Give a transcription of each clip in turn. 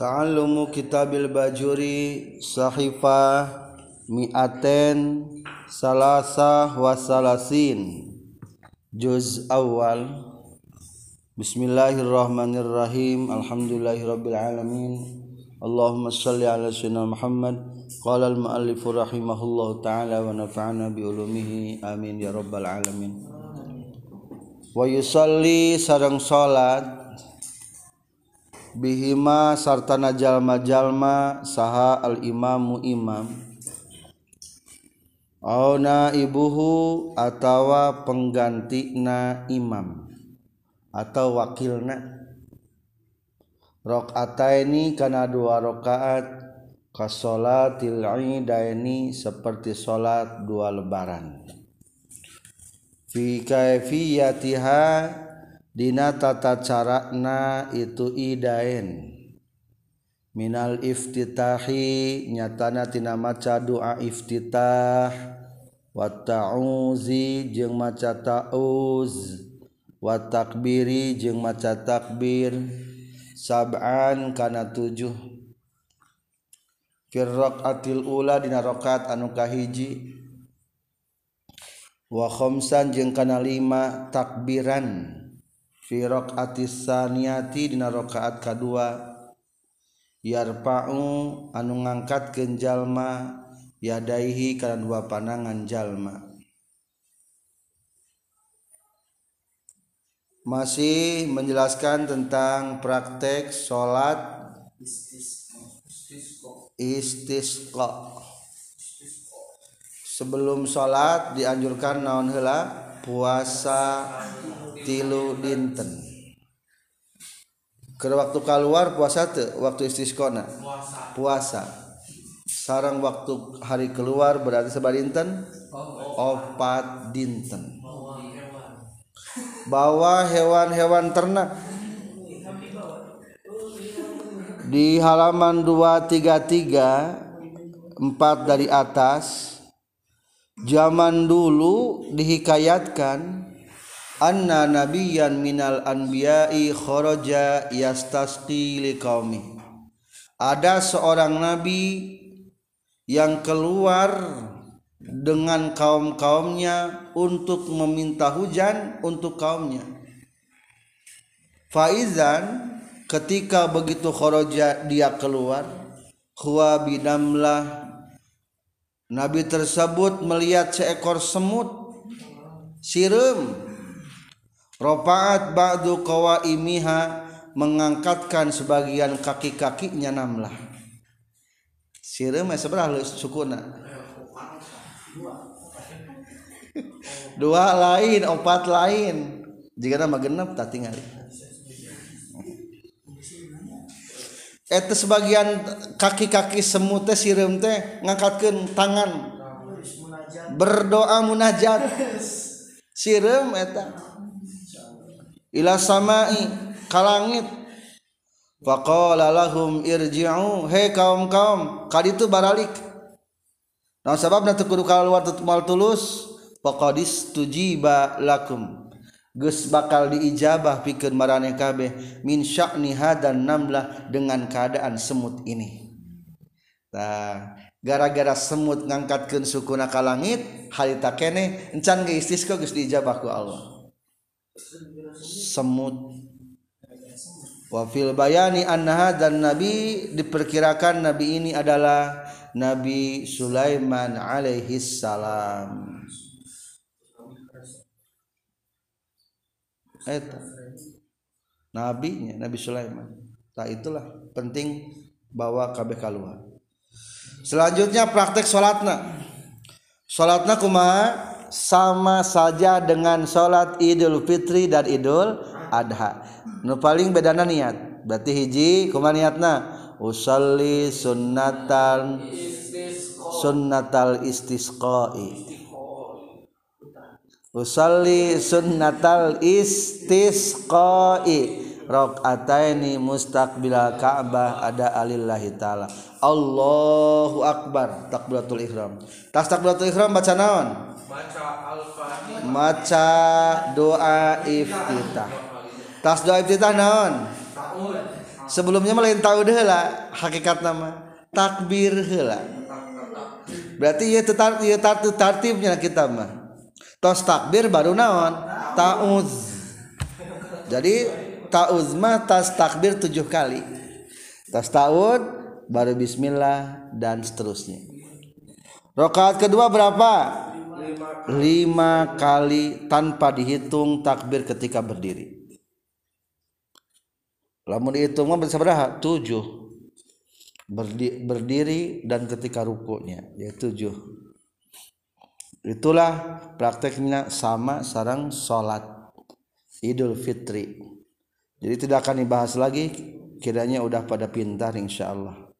Ta'allumu kitabil bajuri sahifah mi'aten salasah wasalasin juz awal. Bismillahirrahmanirrahim. Alhamdulillahirabbil alamin. Allahumma salli ala sayyidina Muhammad. Qala al muallif rahimahullahu taala wa nafa'ana bi ulumihi. Amin ya rabbal alamin. Wa yusalli sareng salat bihima sartana jalma-jalma saha al-imamu imam Auna ibuhu atawa penggantina imam atau wakilna Rokataini kana dua rokaat kasolatil idaini seperti solat dua lebaran. Fi kaifiyatiha Dina tata carana itu idain Minal iftitahi nyatana tina maca doa iftitah. Wa ta'uzi jeung maca ta'uz. Wa takbiri jeung maca takbir. Sab'an kana tujuh. Fir raqatil ula dina rakaat anu kahiji. Wa khamsan jeung kana lima takbiran. Firok atisaniati dina rakaat kadua yarpa'u anu ngangkat jalma yadaihi kana dua panangan jalma. Masih menjelaskan tentang praktek sholat istisqa. Sebelum sholat dianjurkan naon hela puasa tilu dinten. Ke waktu keluar puasa tuh waktu istisqona puasa. Sarang waktu hari keluar berarti sebar dinten? Opat dinten. Bawa hewan-hewan ternak. Di halaman 233 empat dari atas zaman dulu dihikayatkan anna nabiyyan minal anbiya'i kharaja yastasqi liqaumi ada seorang nabi yang keluar dengan kaum-kaumnya untuk meminta hujan untuk kaumnya. Faizan ketika begitu kharaja dia keluar huwa bidamlah nabi tersebut melihat seekor semut sirum Rofaat ba'du qawaimiha mengangkatkan sebagian kaki-kakinya namlah. Sireum seberapa sukuna? Dua lain, opat lain. Jika nama genep tak tinggal. Eta sebagian kaki-kaki semut teh sireum teh ngangkatkeun tangan. Berdoa munajat. Sireum eta. Ila samai ka langit. Faqala lahum irji'u. He kaum-kaum kali itu baralik. Nah sababna teu kudu kaluar mal tulus? Faqadis tujiba lakum geus bakal diijabah pikeun maraneh kabeh min sya'ni hadan namlah dengan keadaan semut ini. Nah gara-gara semut ngangkatkeun sukuna ka langit harita kene encan ge istisqa geus diijabah ku Allah. Semut. Wafil bayani annaha dan nabi diperkirakan nabi ini adalah Nabi Sulaiman alaihi salam Eta. nabinya Nabi Sulaiman tak itulah penting bawa kabeh keluar selanjutnya praktek sholatna sholatna kumaha sama saja dengan sholat Idul Fitri dan Idul Adha. Nu paling bedana niat. Berarti hiji kumaha niatna? Usalli sunnatan sunnatal istisqai. Usalli sunnatal istisqai. Rakaataini mustaqbilal Ka'bah ada alillahi taala. Allahu akbar takbiratul ihram. Tas takbiratul ihram baca naon? maca doa iftitah tas doa iftitah naon sebelumnya melain tahu deh lah hakikat nama takbir hela berarti ya tetap ya tartib tartibnya kita mah tos takbir baru naon? Tauz. Jadi tauz mah tas takbir tujuh kali. Tas taud baru bismillah dan seterusnya. Rakaat kedua berapa? Lima kali tanpa dihitung takbir ketika berdiri. Lamun dihitung mah berapa tujuh. Berdi, berdiri dan ketika rukunya. Ya tujuh itulah prakteknya sama sarang sholat Idul Fitri. Jadi tidak akan dibahas lagi kiranya udah pada pintar insya Allah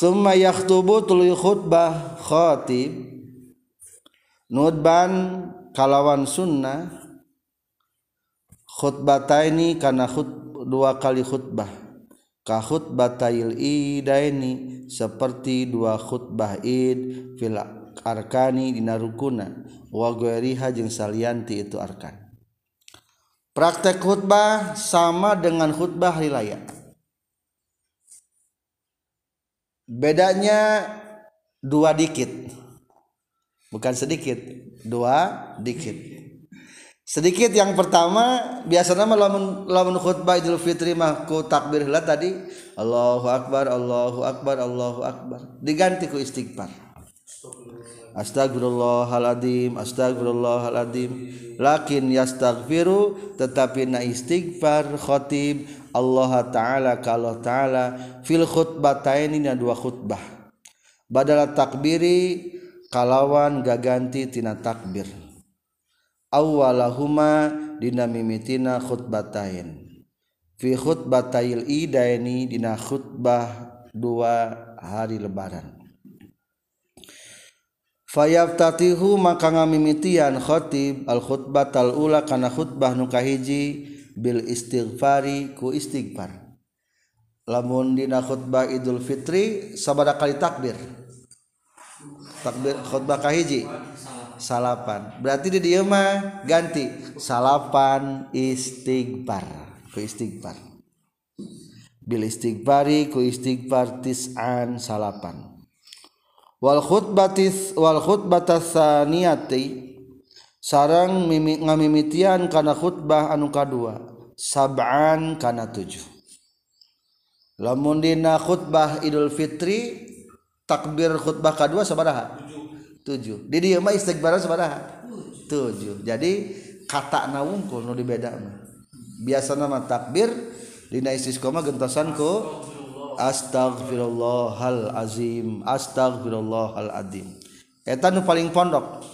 summa yakhtubu tuluy khutbah khatib. Nudban kalawan sunnah. Khutbataini kana khut dua kali khutbah ka khutbatail idaini seperti dua khutbah id fil arkani dina rukuna wa ghairiha jeung salianti itu arkan. Praktek khutbah sama dengan khutbah hari raya bedanya dua dikit bukan sedikit dua dikit sedikit yang pertama biasanya lamun lamun khutbah Idul Fitri mah ku takbir lah tadi Allahu akbar Allahu akbar Allahu akbar. Diganti ku istighfar. Astagfirullahaladzim Astagfirullahaladzim Lakin yastaghfiru Tetapi na istighfar khotib Allah Ta'ala kalau Ta'ala Fil khutbataini na dua khutbah. Badala takbiri Kalawan gaganti tina takbir awalahuma dina mimitina khutbatain. Fi khutbatil idaini dina khutbah dua hari lebaran. Fayaftatihu maka ngamimitian khatib al khutbatal ula kana khutbah nu kahiji bil istighfari ku istighfar. Lamun dina khutbah idul fitri sabada kali takbir. Takbir khutbah kahiji. salapan. Berarti di dia mah ganti. Salapan istighfar. Ku istighfar. Bil istighfari ku istighfar tis'an salapan. Wal khutbatis wal khutbatas saniyati sarang mimi, ngamimitian kana khutbah anu kadua. Sab'an kana tujuh. Lamun dina khutbah idul fitri takbir khutbah kadua sabaraha? tujuh. Di dia mah istighfar sabaraha tujuh. Jadi kata nawungkul nu dibeda mah. Biasa nama takbir dina istisqomah gentosan ku astagfirullahal azim astagfirullahal azim eta nu paling pondok.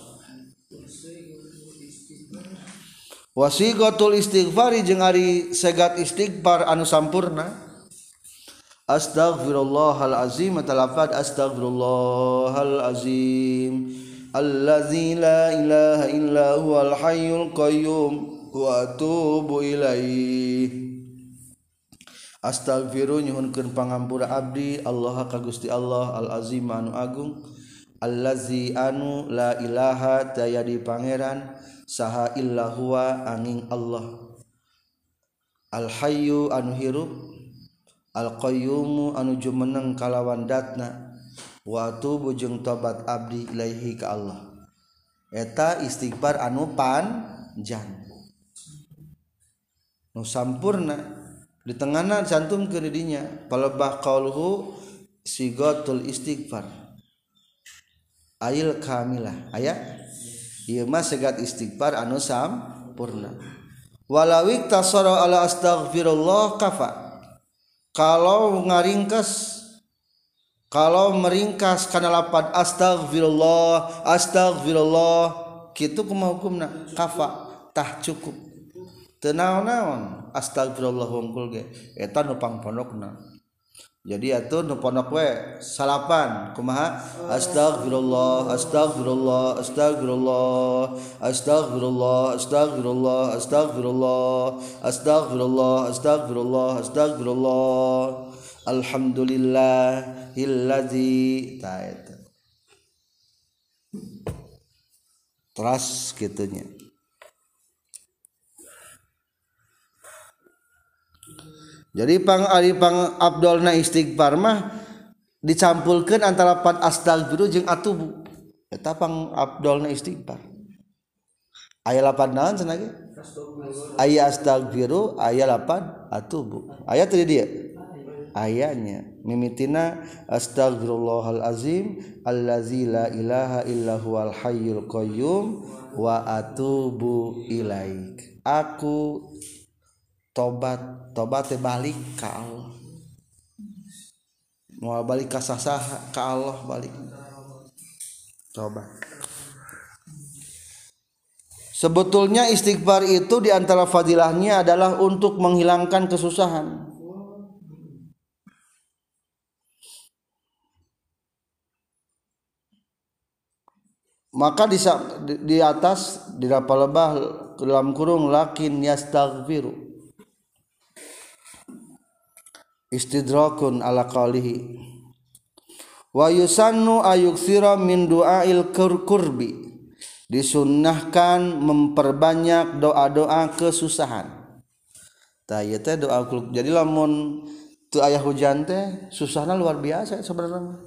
Wasigotul istighfari jeung ari segat istighfar anu sampurna. Astaghfirullahalazim atalafat astaghfirullahalazim Allazi la ilaha illa huwal hayyul qayyum. Wa atubu ilaih Astaghfiru nyuhunkeun pangampura abdi. Allah ka Gusti Allah al-azim anu agung. Allazi anu la ilaha daya di pangeran. Saha illa huwa angin Allah. Al hayyu anu hirup. Alqayumu anuju meneng kalawan datna. Watu bujeng tobat abdi ilaihi ka Allah. Eta istighfar anu panjang. Nu sampurna di tengahna cantum ke didinya. Palebah qauluhu sigotul istighfar. Ail kamilah ayat ieu mah segat istighfar anu sampurna. Walawi tasara ala astaghfirullah kafa. kalau ngaringkas kalau meringkas karena lapan astagfirullah astagfirullah gitu kumaha hukumna kafa tah cukup. Tenaon-naon astagfirullah wongkul ge eta nu pangponokna. jadi atuh nu pondok we salapan kumaha? Astagfirullah astagfirullah astagfirullah astagfirullah astagfirullah astagfirullah astagfirullah astagfirullah astagfirullah alhamdulillah illadzi ta'ala teras gitunya. jadi pang aripang Abdulna istighfar mah dicampulkan antara pan astagfiru jeung atubu. Eta pang Abdulna istighfar. Aya 8 naon cenah ge? Aya astagfiru aya 8 atubu. Aya tadi dia? Ayanya. Mimitina astagfirullahalazim allazi la ilaha illa huwal hayyul qayyum wa atubu ilaik. Aku tobat tobat balik ka Allah. Mau balik ka sasaha ka Allah balik. Coba Sebetulnya istighfar itu di antara fadilahnya adalah untuk menghilangkan kesusahan. maka di, di atas di lebah dalam kurung lakin yastaghfiru istidrakun ala qalihi. Wa yusannu ayuksira min du'ail kurbi. Disunnahkan memperbanyak doa-doa kesusahan. Tah teh doa jadi lamun tu ayah hujan teh susahnya luar biasa sebenarnya.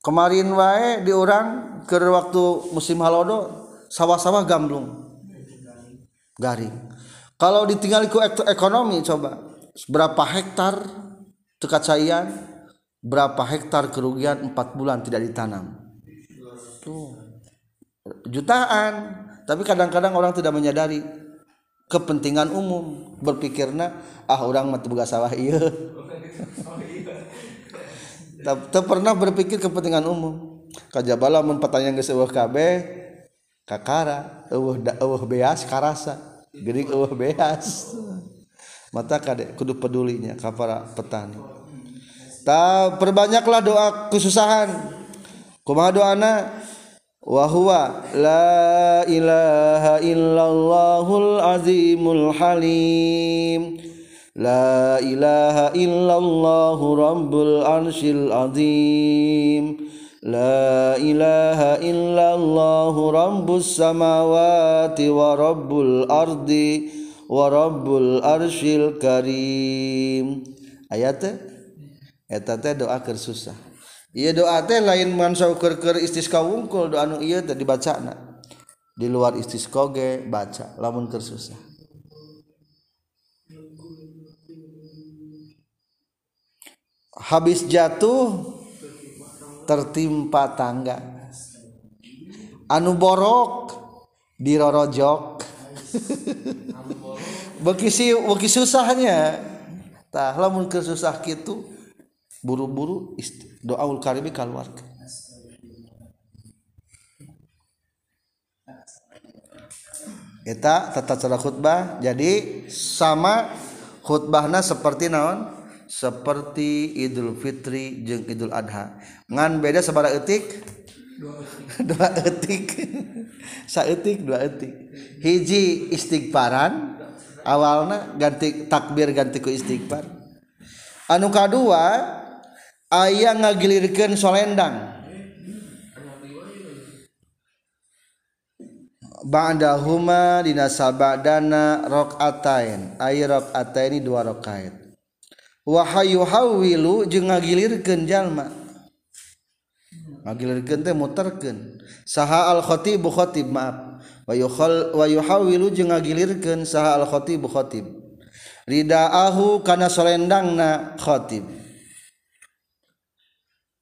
Kemarin wae di orang ke waktu musim halodo sawah-sawah gamblung. Garing. Kalau ditinggali ku ekonomi coba berapa hektar saya berapa hektar kerugian empat bulan tidak ditanam? Tuh. Jutaan. Tapi kadang-kadang orang tidak menyadari kepentingan umum. Berpikirnya ah orang mati boga sawah iya. Tak pernah berpikir kepentingan umum. Kajabala mun pertanyaan geus eueuh kabeh kakara eueuh eueuh beas karasa. Geuning eueuh beas mata kade kudu pedulinya ka para petani. Ta perbanyaklah doa kesusahan. Kumaha doana? Wa huwa la ilaha illallahul azimul halim. La ilaha illallah rabbul arsyil azim. La ilaha illallah rabbus samawati wa rabbul ardi warobul arsyil karim. Ayat teh? Eta teh doa keur susah. Ieu doa teh lain mansau keur keur istisqa wungkul doa nu ieu teh dibacana. Di luar istisqa ge baca lamun keur susah. Habis jatuh tertimpa tangga. Anu borok dirorojok. bekisi beki susahnya. Tah lamun kesusah gitu. Buru-buru doaul karimi keluarga. Kita tata cara khutbah. Jadi sama khutbahnya seperti naon? Seperti Idul Fitri jeung Idul Adha. Ngan beda sabara etik dua etik saetik dua etik hiji istighfaran awalna ganti takbir ganti ku istighfar. Anu kedua ayah ngagilirkan solendang. Ba'dahuma dina sabadana rok'atain Ay rok'ataini dua rok'ait Wahayu hawilu jeung ngagilirkan jalma. Ngagilirkan teh muterkan Saha al khotib khotib maaf. wayuhawilu jeung ngagilirkeun saha al khatib. Khatib ridaahu kana solendangna khatib.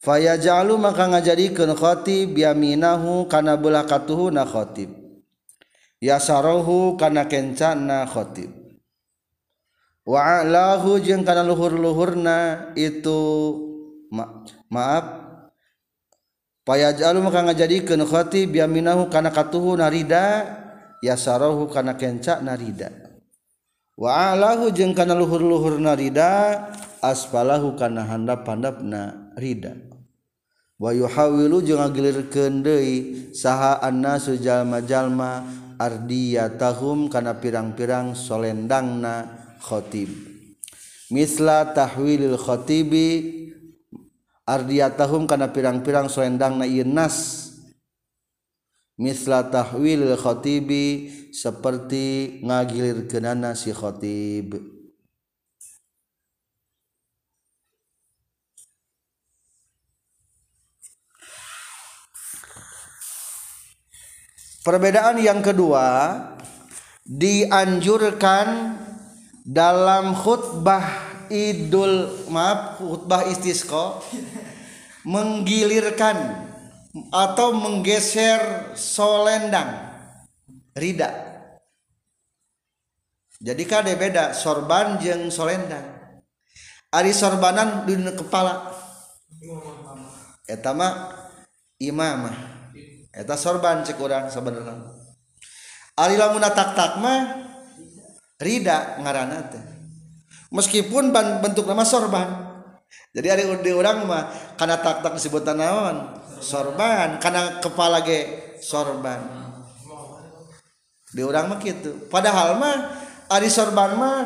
Fayajalu maka ngajadikeun khatib yaminahu kana belah katuhuna khatib. Yasarahu kana kencana khatib. Wa alahu jeung kana luhur-luhurna itu ma maaf payaj'alu maka ngajadikeun khatib yaminahu kana katuhu narida yasarahu kana kenca narida. Wa alahu jeung kana luhur-luhur narida asfalahu kana handap-handapna rida wa yuhawilu jeung ngagilirkeun deui saha annasu jalma-jalma ardiyatahum kana pirang-pirang solendangna khatib misla tahwilil khatibi ardiyatahum kana pirang-pirang soendang na nas. Misla tahwil khotibi seperti ngagilir kenana si khotib. Perbedaan yang kedua dianjurkan dalam khutbah Idul maaf khutbah istisqa menggilirkan atau menggeser solendang rida. Jadi kade beda sorban jeng solendang ari sorbanan di kepala. Eta mah imamah eta sorban cek urang sebenarnya ari lamun tak tak mah rida ngaranna teh meskipun bentuk nama sorban. Jadi ada di orang mah karena tak tak disebut naon? Sorban. Karena kepala ge sorban. Di orang mah gitu. Padahal mah ari sorban mah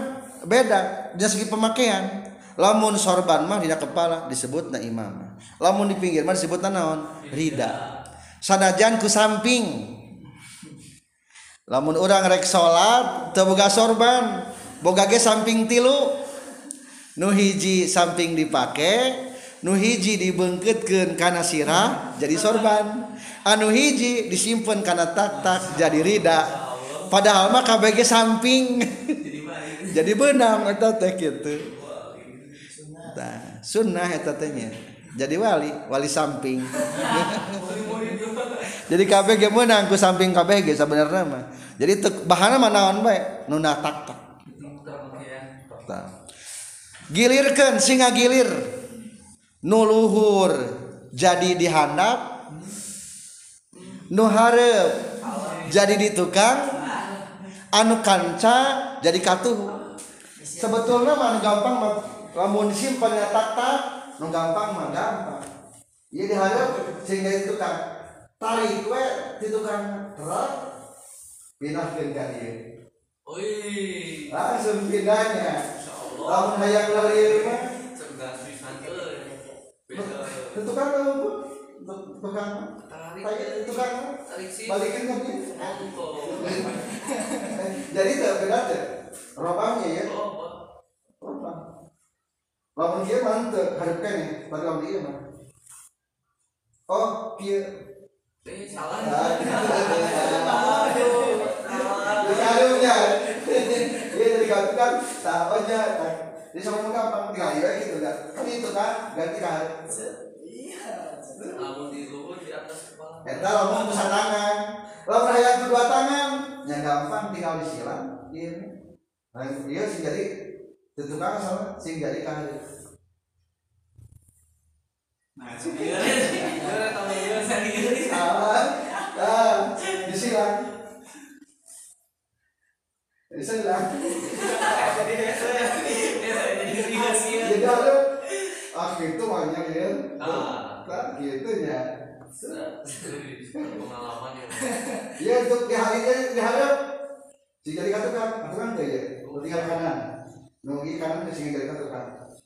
beda. Dari segi pemakaian. Lamun sorban mah di kepala disebut na imam. Lamun di pinggir mah disebut naon? Rida. Sanajan ku samping. Lamun orang rek salat teu sorban boga ge samping tilu nuhiji samping dipakai nuhiji dibengketkan karena sirah jadi sorban. Anu hiji disimpan karena tak-tak jadi rida. Padahal mah KBG samping. Jadi benang eta teh kitu. Nah, sunnah eta tehnya jadi wali wali samping. Jadi KBG menang ku samping KBG sebenarnya mah. Jadi bahannya mana on bae? Nuna tak tak gilirkan singa gilir. Nuluhur jadi dihandap. Nuharep jadi ditukang. Anu kanca jadi katuh. Sebetulnya mah gampang lamun simpan ya tak nu gampang mah gampang. Iya diharap sehingga ditukang. Tarik we ditukang truk pindahkeun ka ieu langsung pindahnya lamun hayang lari mah tukang tukang tukang balikin kami jadi itu beda deh robangnya ya. Robang. Lamun dia mantep harapkan ya? Pada lamun dia mah oh dia. Salah. Aduh ganti kan? Tak aja jadi sama gampang tinggal ya gitu kan? Kan itu kan? Ganti kan? Iya. Lamun di luhur di atas kepala. Eta lamun pusat tangan. Lamun hayang kedua tangan. Yang gampang tinggal disilang ini nah iya sih jadi tentukan sama sing jadi kahari Nah, sih. Iya, kalau iya, saya salah. Nah, disilang jadi ada ah gitu banyak ya. Kan gitu ya. Pengalaman ya ya untuk di hari ini di hari jika dikatakan aturan tuh ya? Tinggal kanan nunggu kanan ke sini dikatakan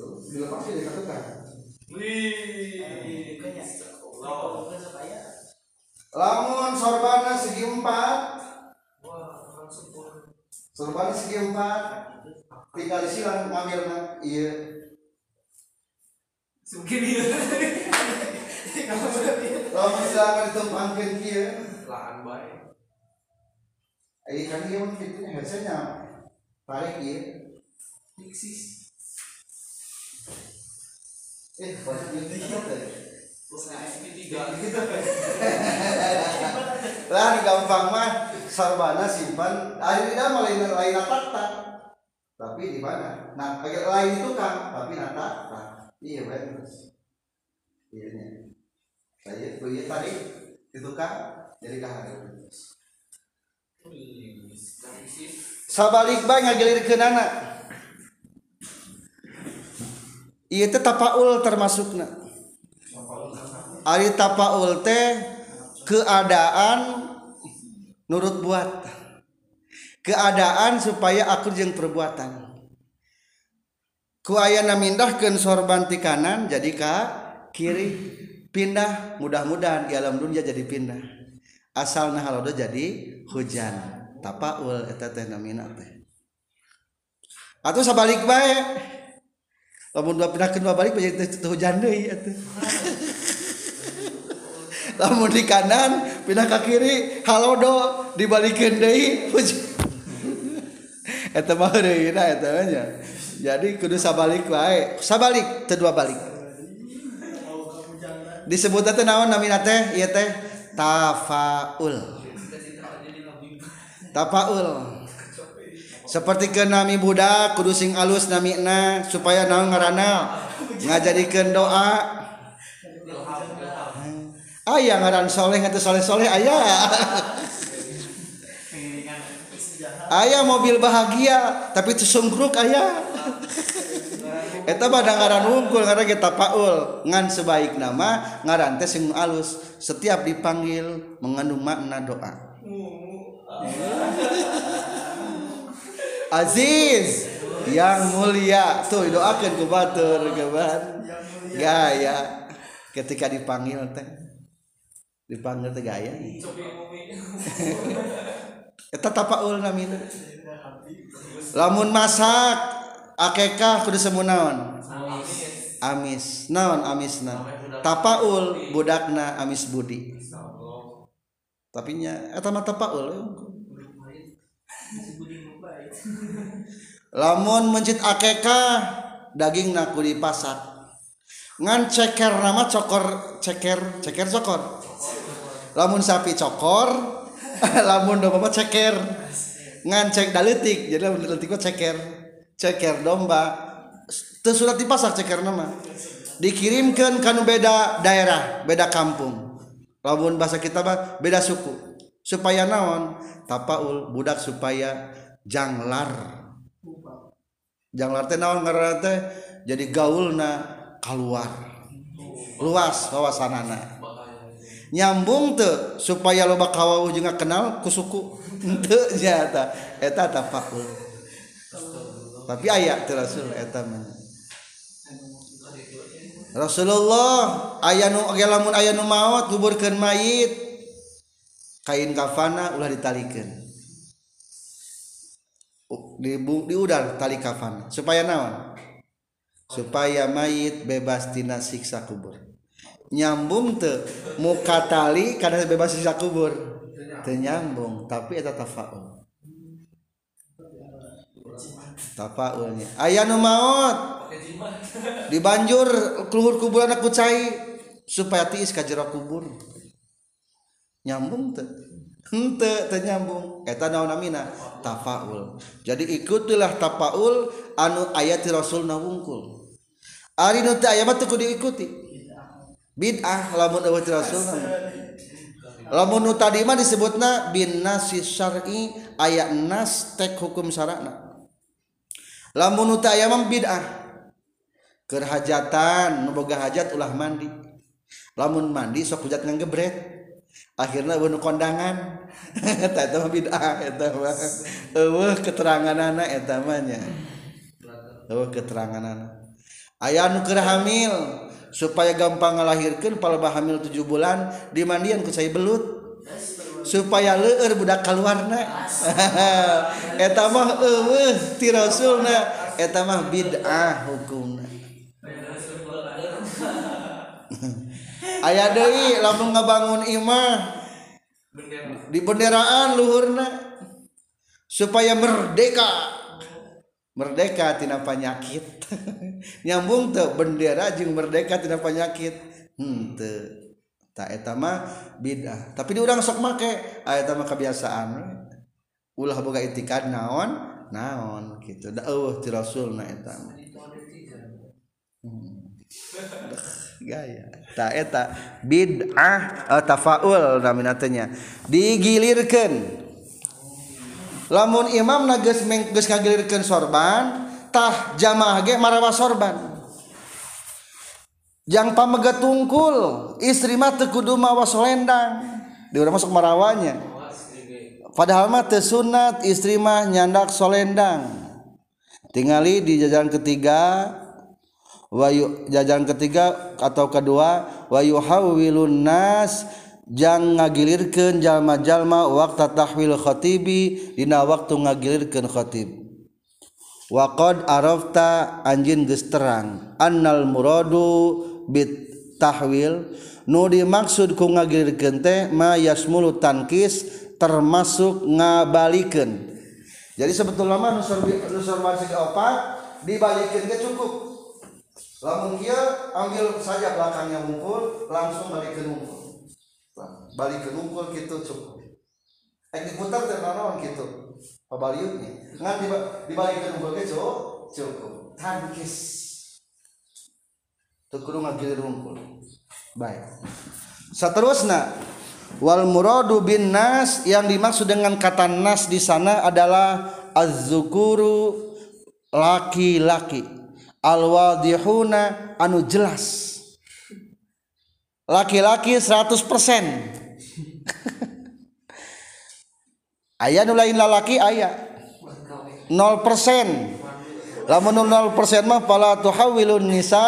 tuh dilepas ya. Dikatakan Wih, lamun sorbana segi empat Sorban segi empat tinggal silang ngambil iya. Mungkin iya. Kalau misalnya ditumpangkan kia Lahan baik. Eh kan dia mungkin itu headsetnya Tarik iya. Fixis Eh, banyak yang dikit lah gampang mah sarbana simpan. Akhirnya malah lain lain tak tapi di mana? Nah pakai lain itu kan tapi nata iya benar iya saya tuh iya tadi itu kan jadi kahar sabalik bae ngagilirkeun anak Iya tetap tapaul termasukna Ari tapaul teh keadaan nurut buat. Keadaan supaya aku jeng perbuatan. Ku ayana mindahkeun sorban ti kanan jadi ka kiri pindah. Mudah-mudahan di alam dunia jadi pindah. Asal nah halodo jadi hujan. Tapaul eta teh namina teh. Atau sabalik bae. Lamun dua pindah kedua balik jadi hujan deui atuh. lamun di kanan pindah ke kiri. Halodo dibalikin deui. Eta mah deui eta nya. Jadi kudu sabalik wae. Sabalik teu dua balik. Disebut teh naon namina teh? Ieu teh tafaul. Tafaul. Seperti ke nami budak kudu sing alus namina supaya naon ngaranna? Ngajadikeun doa ayah ngaran soleh atau soleh soleh ayah. Ayah mobil bahagia tapi itu sungkruk ayah. Eta pada ngaran unggul ngaran kita paul ngan sebaik nama ngaran teh sing alus. Setiap dipanggil mengandung makna doa. Aziz yang mulia. Tuh doakan ke batur gaya. Ketika dipanggil teh dipanggil teh gaya eta tapaul namina lamun masak akekah kudu semu naon? Amis. Naon amisna tapaul budakna amis budi. Tapi nya eta mah tapaul lamun mencit akekah daging naku dipasak. Ngan ceker nama cokor ceker ceker cokor lamun sapi cokor lamun domba ceker. Ngan cek daletik jadi lamun daletik mah ceker. Ceker domba. Teu surat di pasar ceker nama dikirimkan kanu beda daerah beda kampung. Lamun bahasa kita mah beda suku. Supaya naon? Tapaul budak supaya janglar. Janglar teh naon ngaran teh? Jadi gaulna keluar luas wawasanana. nyambung tuh supaya loba kawau juga kenal ku suku ente nyata eta tapakul tapi ayat teh rasul eta Rasulullah aya nu lamun aya nu maot kuburkeun mayit. Kain kafana ulah ditalikeun. Di, di udar tali kafan supaya naon? Supaya mayit bebas tina siksa kubur. nyambung tuh muka tali karena bebas sisa kubur ternyambung tapi itu tafaul. Tafaulnya ayah nu maut dibanjur keluhur kuburan aku cai supaya tiis kajero kubur. Nyambung tuh ente ternyambung eta naon namina? Tafaul. Jadi ikutilah tafaul anu ayat rasul nawungkul. Ari nu teu aya mah diikuti. bid'ah lamun eueuh rasul lamun tadi mah disebutna bin nasi syar'i aya nas tek hukum syara'na. Lamun teu aya mah bid'ah keur hajatan nu boga hajat ulah mandi. Lamun mandi sok hujat nanggebret akhirnya bunuh kondangan. Eta eta mah bid'ah eta mah. Eueuh keteranganana eta mah nya. Eueuh keteranganana. Aya nu keur hamil supaya gampang ngelahirkan palebah hamil tujuh bulan dimandian ku saya belut. Supaya leur budak keluarna eta mah eueuh ti rasulna. Eta mah bid'ah hukumna. Aya deui lamun ngabangun imah di benderaan luhurna. Supaya merdeka merdeka tina penyakit nyambung tuh bendera jeng merdeka tina penyakit hmm tuh tak etama beda tapi di orang sok make etama kebiasaan ulah boga itikad naon? Naon gitu. Dakwah ti rasul na etama hmm. gaya. Tak eta bidah eh, tafaul namina digilirkan lamun Imam nages mengges ngagilirkan sorbantah jamaah ge marawa sorban. Yang pamega tungkul istri mah teu kudu mawa solendang. Di urang masuk marawanya. Padahal mah teu sunat istri mah nyandak solendang. Tingali di jajaran ketiga wayu jajaran ketiga atau kedua wayu hawilun nas jangan ngagilirkan jalma-jalma waktu tahwil khotibi dina waktu ngagilirkan khotib waqad arafta anjin geus terang. Annal muradu bit tahwil nu dimaksud ku ngagilirkeun teh ma yasmulu tankis termasuk ngabalikeun jadi sebetulnya mah nusur nusur masih opat dibalikeun ke cukup. Lamun kieu ambil saja belakangnya mungkul langsung balikeun mungkul balikin mungkul gitu cukup. Eh diputar teh naon gitu. Pabaliutnya ngan dibalikin mungkul ke cukup. Tankis tuh kudu ngagilir mungkul baik. Seterusnya wal muradu bin nas yang dimaksud dengan kata nas di sana adalah az-zukuru laki-laki. Al-wadihuna anu jelas. Laki-laki 100% ayah nu lain lalaki ayah 0% lamun 0% mah pala tuhawilun nisa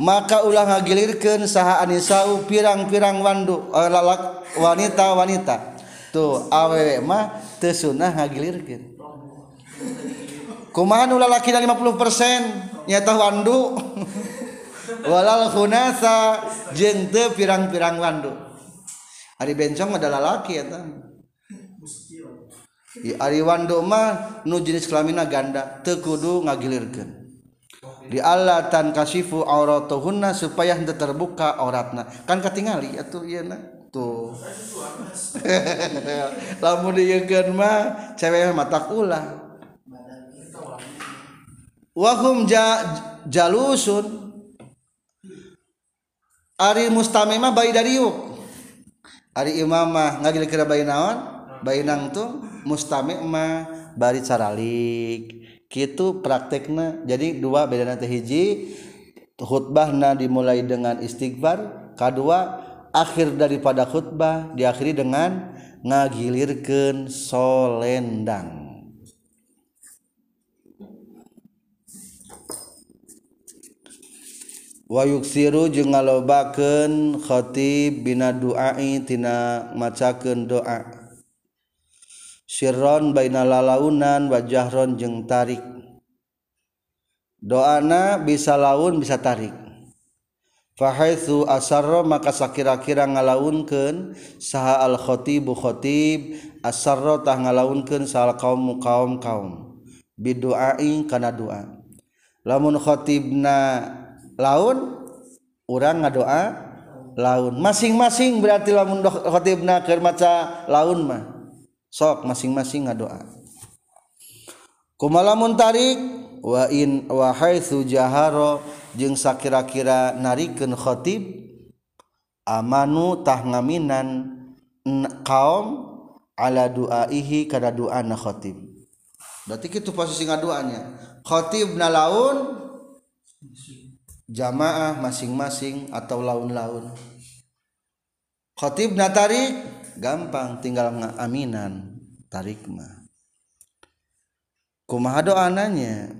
maka ulah ngagilirkeun saha anisau pirang-pirang wandu eh, lalak wanita-wanita. Tuh awewe mah teu sunah ngagilirkeun. Kumaha nu lalaki 50% nyata wandu. Walal khunasa jeung teu pirang-pirang wandu. Ari bencong adalah laki eta. Ari wando mah nu jenis kelamina ganda teu kudu ngagilirkeun. Di Allah tan kasifu auratuhunna supaya henteu terbuka auratna. Kan katingali atuh ieu tuh. Lamun dieukeun mah cewek mata ulah. Wahum ja, jalusun Ari mustamimah bayi dari yuk. Ari imamah ngagil kira bayi naon? Bayi nang tuh mustami mah bari caralik. Gitu praktekna. Jadi dua beda nanti hiji khutbahna dimulai dengan istighfar kedua akhir daripada khutbah diakhiri dengan ngagilirkan solendang. wayuksiru jeung ngalobakeun khatib bina duai tina macakeun doa. Sirron baina lalaunan wajahron jeng tarik. Doana bisa laun bisa tarik. Fahaitsu asarra maka sakira-kira ngalaunkeun saha al khatibu khatib asarra tah ngalaunkeun saha kaum kaum kaum biduain kana doa lamun khatibna laun orang ngadoa laun. Masing-masing berarti lamun khotibna keur maca laun mah. Sok masing-masing ngadoa. Kumalamun tarik wa in wa haitsu jaharo jeung sakira-kira narikeun khatib amanu tah ngaminan kaum ala duaihi kada doana khatib berarti kitu posisi ngadoanya. Khatib na laun jamaah masing-masing atau laun-laun. Khotibna tarik gampang tinggal ngaminan tarik mah. Kumaha doananya?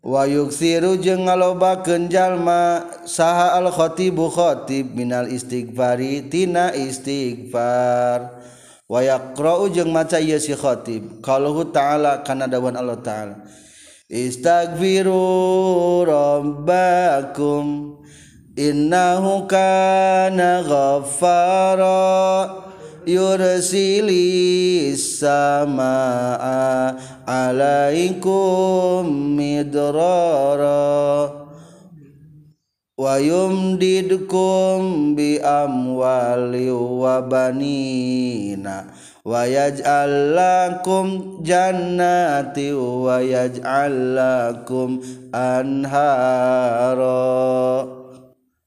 Wa yuksiru jeung ngalobakeun jalma saha al khatibu khatib minal istighfari tina istighfar. Wa yaqra'u jeung maca ieu si khatib qaluhu ta'ala kana dawan Allah ta'ala. Istaghfiru rabbakum innahu kana ghaffara yursilis samaa alaikum midrara wa yumdidkum bi amwali wa banina wayaj'alakum jannati wayaj'alakum anharo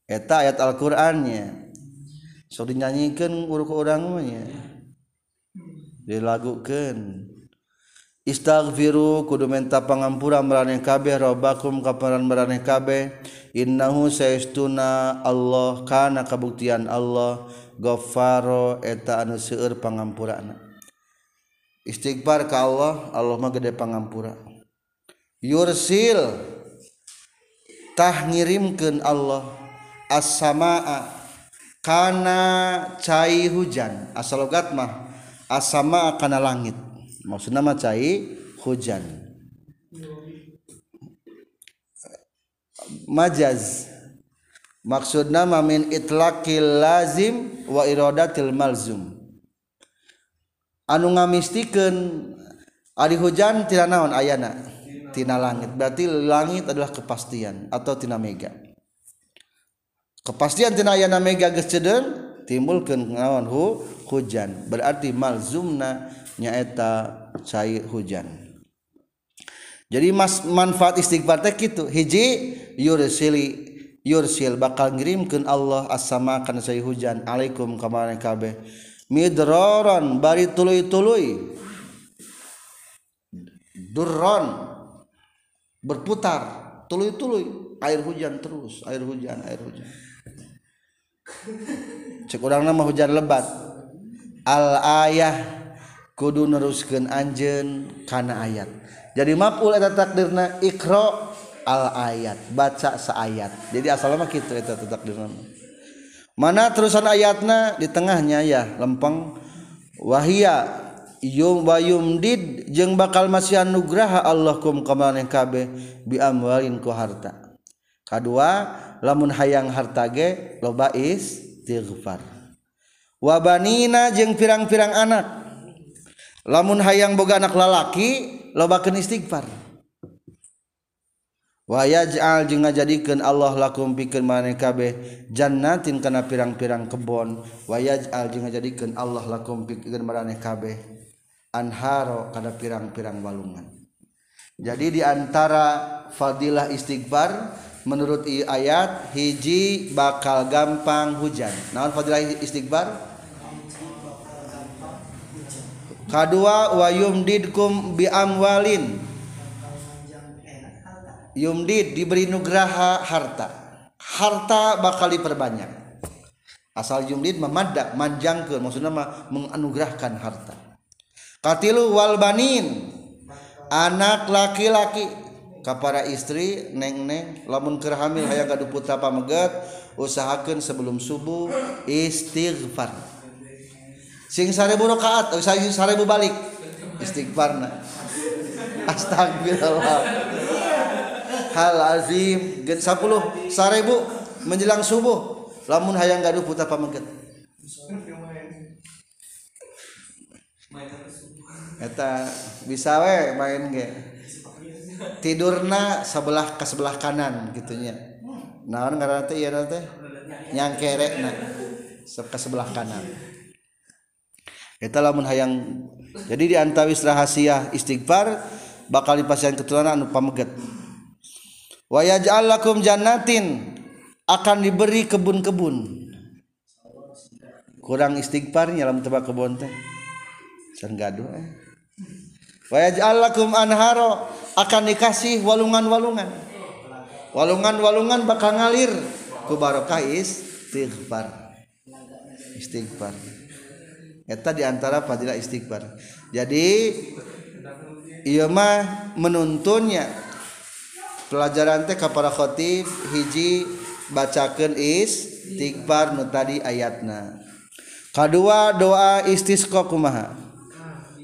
eta ayat Al-Qur'annya. Sok dinyanyikan uruk orang mah ya dilagukan. Istaghfiru kudu minta pangampura meraneh kabeh robbakum kaparan meraneh kabeh. Innahu saestuna Allah kana kabuktian Allah. Ghaffaro eta anu seueur pangampurana. Istighfar ka Allah Allah mah gede pangampura. Yursil tah ngirimkeun Allah. As-samaa kana cai hujan. Asal logat mah asama kana langit maksud nama cai hujan. Majaz. Maksud nama min itlaqil lazim wa iradatil malzum. Anu ngamistikeun ari hujan tina naon ayana? Tina langit. Berarti langit adalah kepastian atau tina mega. Kepastian tina ayana mega geus timbulkeun naon hu, hujan. Berarti malzumna nyaeta cair hujan. Jadi mas manfaat istighfar teh gitu hiji yursili yursil bakal ngirimkeun Allah as-sama kana saya hujan. Alaikum kamaran kabeh midroron bari tuluy-tuluy durron berputar. Tuluy-tuluy air hujan terus air hujan air hujan. Cek urang nama hujan lebat. Al ayah kudu neruskan anjen karena ayat. Jadi maful eta takdirna ikro al ayat baca seayat. Jadi asalnya gitu eta takdirna mana terusan ayatna? Di tengahnya ya lempeng. Wahia yum bayum did jeng bakal masih anugraha Allah kum kamalane kabe bi amwalin ku harta. Kedua lamun hayang harta ge loba istighfar. Wabanina jeng pirang-pirang anak. lamun hayang boga anak lalaki lobakeun istighfar. Wa yaj'al jeung ngajadikeun Allah lakum pikeun maneh kabeh jannatin kana pirang-pirang kebon. Wa yaj'al jeung ngajadikeun Allah lakum pikeun maneh kabeh anharo kana pirang-pirang walungan jadi di antara fadilah istighfar menurut ayat hiji bakal gampang hujan. Naon fadilah istighfar? Kedua wa yumdidkum bi amwalin. Yumdid diberi nugraha harta. Harta bakal diperbanyak. Asal yumdid memadda manjangkeun maksudnya mah menganugerahkan harta. Katilu wal banin anak laki-laki. Kapara istri neng neng lamun keur hamil hayang gaduh putra pamegat usahakeun sebelum subuh istighfar sing seribu rakaat atau saya seribu balik. Istighfarna astagfirullah. Hal azim. Gen 10 seribu menjelang subuh. Lamun hayang gaduh putar pamengket. Eta bisa we main ge. Tidurna sebelah ke sebelah kanan gitunya naon karena teh? Ieu teh? Yang kerek ke sebelah kanan. Lamun hayang. Jadi di antawis rahasia istighfar bakal dipasang keturunan anu pameget wa yaj'al lakum jannatin akan diberi kebun-kebun. Kurang istighfarnya dalam tebak kebun teh. Can gaduh eh. Wa yaj'al lakum anharo akan dikasih walungan-walungan. Walungan-walungan bakal ngalir. Ku barokah istighfar. Istighfar eta diantara fadilah istighfar. Jadi iya mah menuntunnya. Pelajaran teh para khotib hiji bacakan istighfar nu tadi ayatna. Kedua doa istisqa kumaha?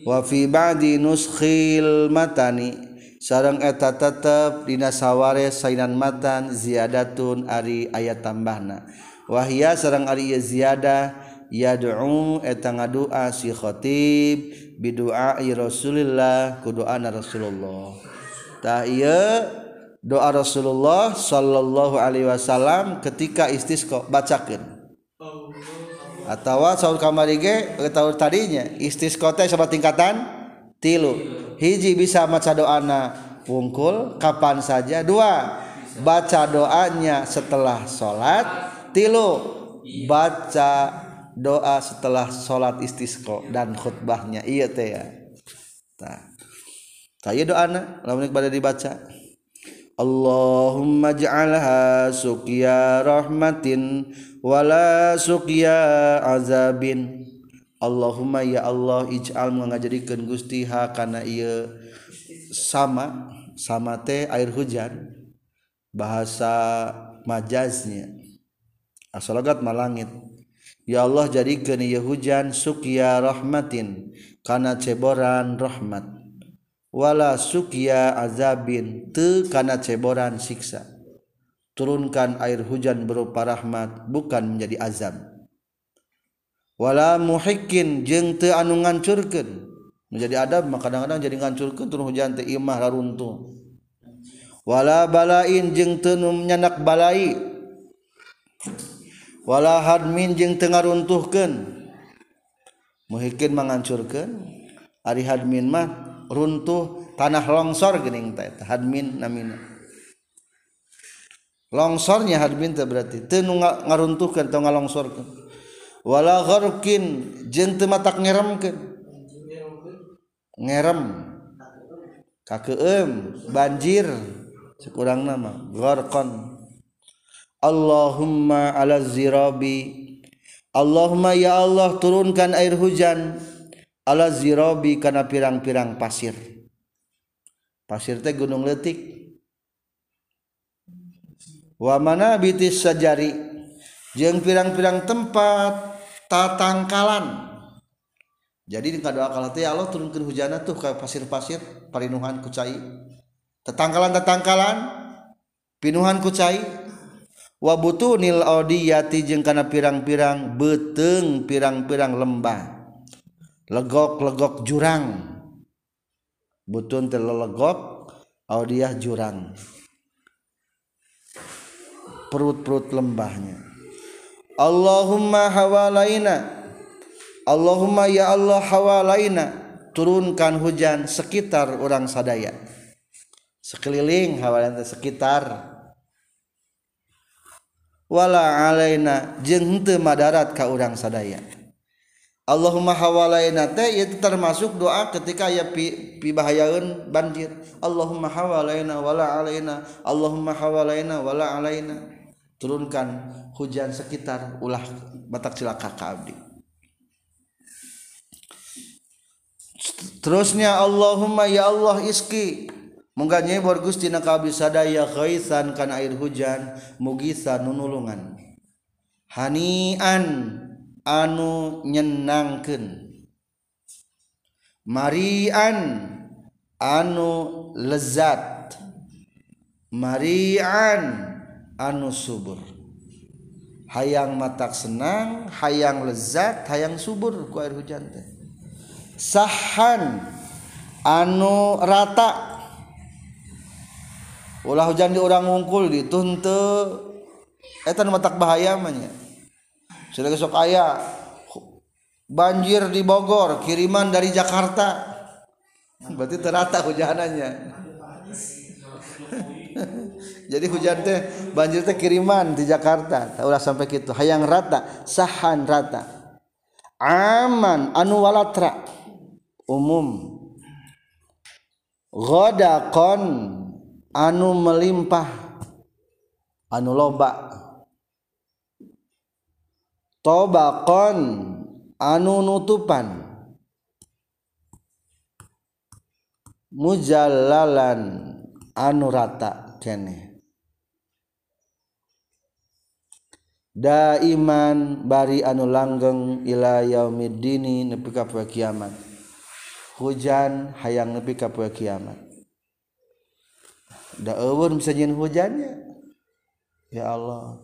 Wa fi ba'di nuskhil matani. Sareng eta tetep dina saware sainan matan ziyadatun ari ayat tambahna. Wahia sareng ari ziyadah yad'u eta ngadua si khatib bidu'a Rasulillah ku doa Rasulullah. Tah ieu doa Rasulullah sallallahu alaihi wasallam ketika istisqa bacakeun. Atawa saur kamari ge tahu tadinya istisqa teh sabab tingkatan tilu. Hiji bisa maca doana wungkul kapan saja? Dua baca doanya setelah sholat tilu baca doa setelah sholat istisqo dan khutbahnya. Iya teh ya. Tah. Tah doa na. Lamun pada dibaca. Allahumma ja'alha suqya rahmatin wala suqya azabin. Allahumma ya Allah ij'al ngajadikeun Gusti ha kana sama sama teh air hujan. Bahasa majaznya. Asalogat malangit Ya Allah jadi geni hujan suya rahmatin kana ceboran rahmat. Wala suya azabin te kana ceboran siksa. Turunkan air hujan berupa rahmat bukan menjadi azab. Wala muhikin jeng te anu ngancurkan menjadi adab maka kadang-kadang jadi ngancurkan turun hujan te imah raruntuh. Wala balain jeng tenum nyanak balai. wala hadmin jeung teu ngaruntuhkeun. Muhikin mangancurkeun. Ari hadmin mah runtuh tanah longsor geuning teh hadmin namina. Longsornya hadmin teh berarti teu ngaruntuhkeun atau ngalongsorkeun. Wala gharqin jeung teu matak ngeremkeun. Ngerem. Kakeum banjir. Sekurang nama gharqan. Allahumma ala zirabi. Allahumma ya Allah turunkan air hujan ala zirabi kana pirang-pirang pasir. Pasir teh gunung letik wa mana bitis sajari? Jeung pirang-pirang tempat tatangkalan. Jadi doa kalau ya Allah turunkan hujan tuh ke pasir-pasir parinuhan kucai tetangkalan tetangkalan pinuhan kucai nil audiyati jeung kana pirang-pirang beteng pirang-pirang lembah. Legok-legok jurang. Butun teh legok audiyah jurang. Perut-perut lembahnya. Allahumma hawalaina. Allahumma ya Allah hawalaina. Turunkan hujan sekitar orang sadaya. Sekeliling hawalaina sekitar wala alaina jeung henteu madarat ka urang sadaya. Allahumma hawalaina teh itu termasuk doa ketika ya pi, pi banjir. Allahumma hawalaina wala alaina. Allahumma hawalaina wala alaina. Turunkan hujan sekitar ulah batak cilaka ka abdi. Terusnya Allahumma ya Allah iski Mungga nyebor Gusti na kabisadaya khaisan kana air hujan mugisa nunulungan. Hanian anu nyenangkeun. Marian anu lezat. Marian anu subur. Hayang matak senang, hayang lezat, hayang subur ku air hujan teh. Sahan anu rata ulah hujan di orang ngungkul gitu henteu eta nu matak bahaya mah nya. Sudah sok aya. Banjir di Bogor kiriman dari Jakarta. Berarti terata hujanannya jadi hujan teh banjir teh kiriman di Jakarta. Ulah sampai gitu hayang rata sahan rata. Aman anu walatra. Umum. Godakon anu melimpah anu loba. Tobakon anu nutupan. Mujallalan anu rata kene. Daiman bari anu langgeng ila yaumiddini nepi ka kiamat. Hujan hayang nepi ka kiamat da eueun bisa nyin hujannya. Ya Allah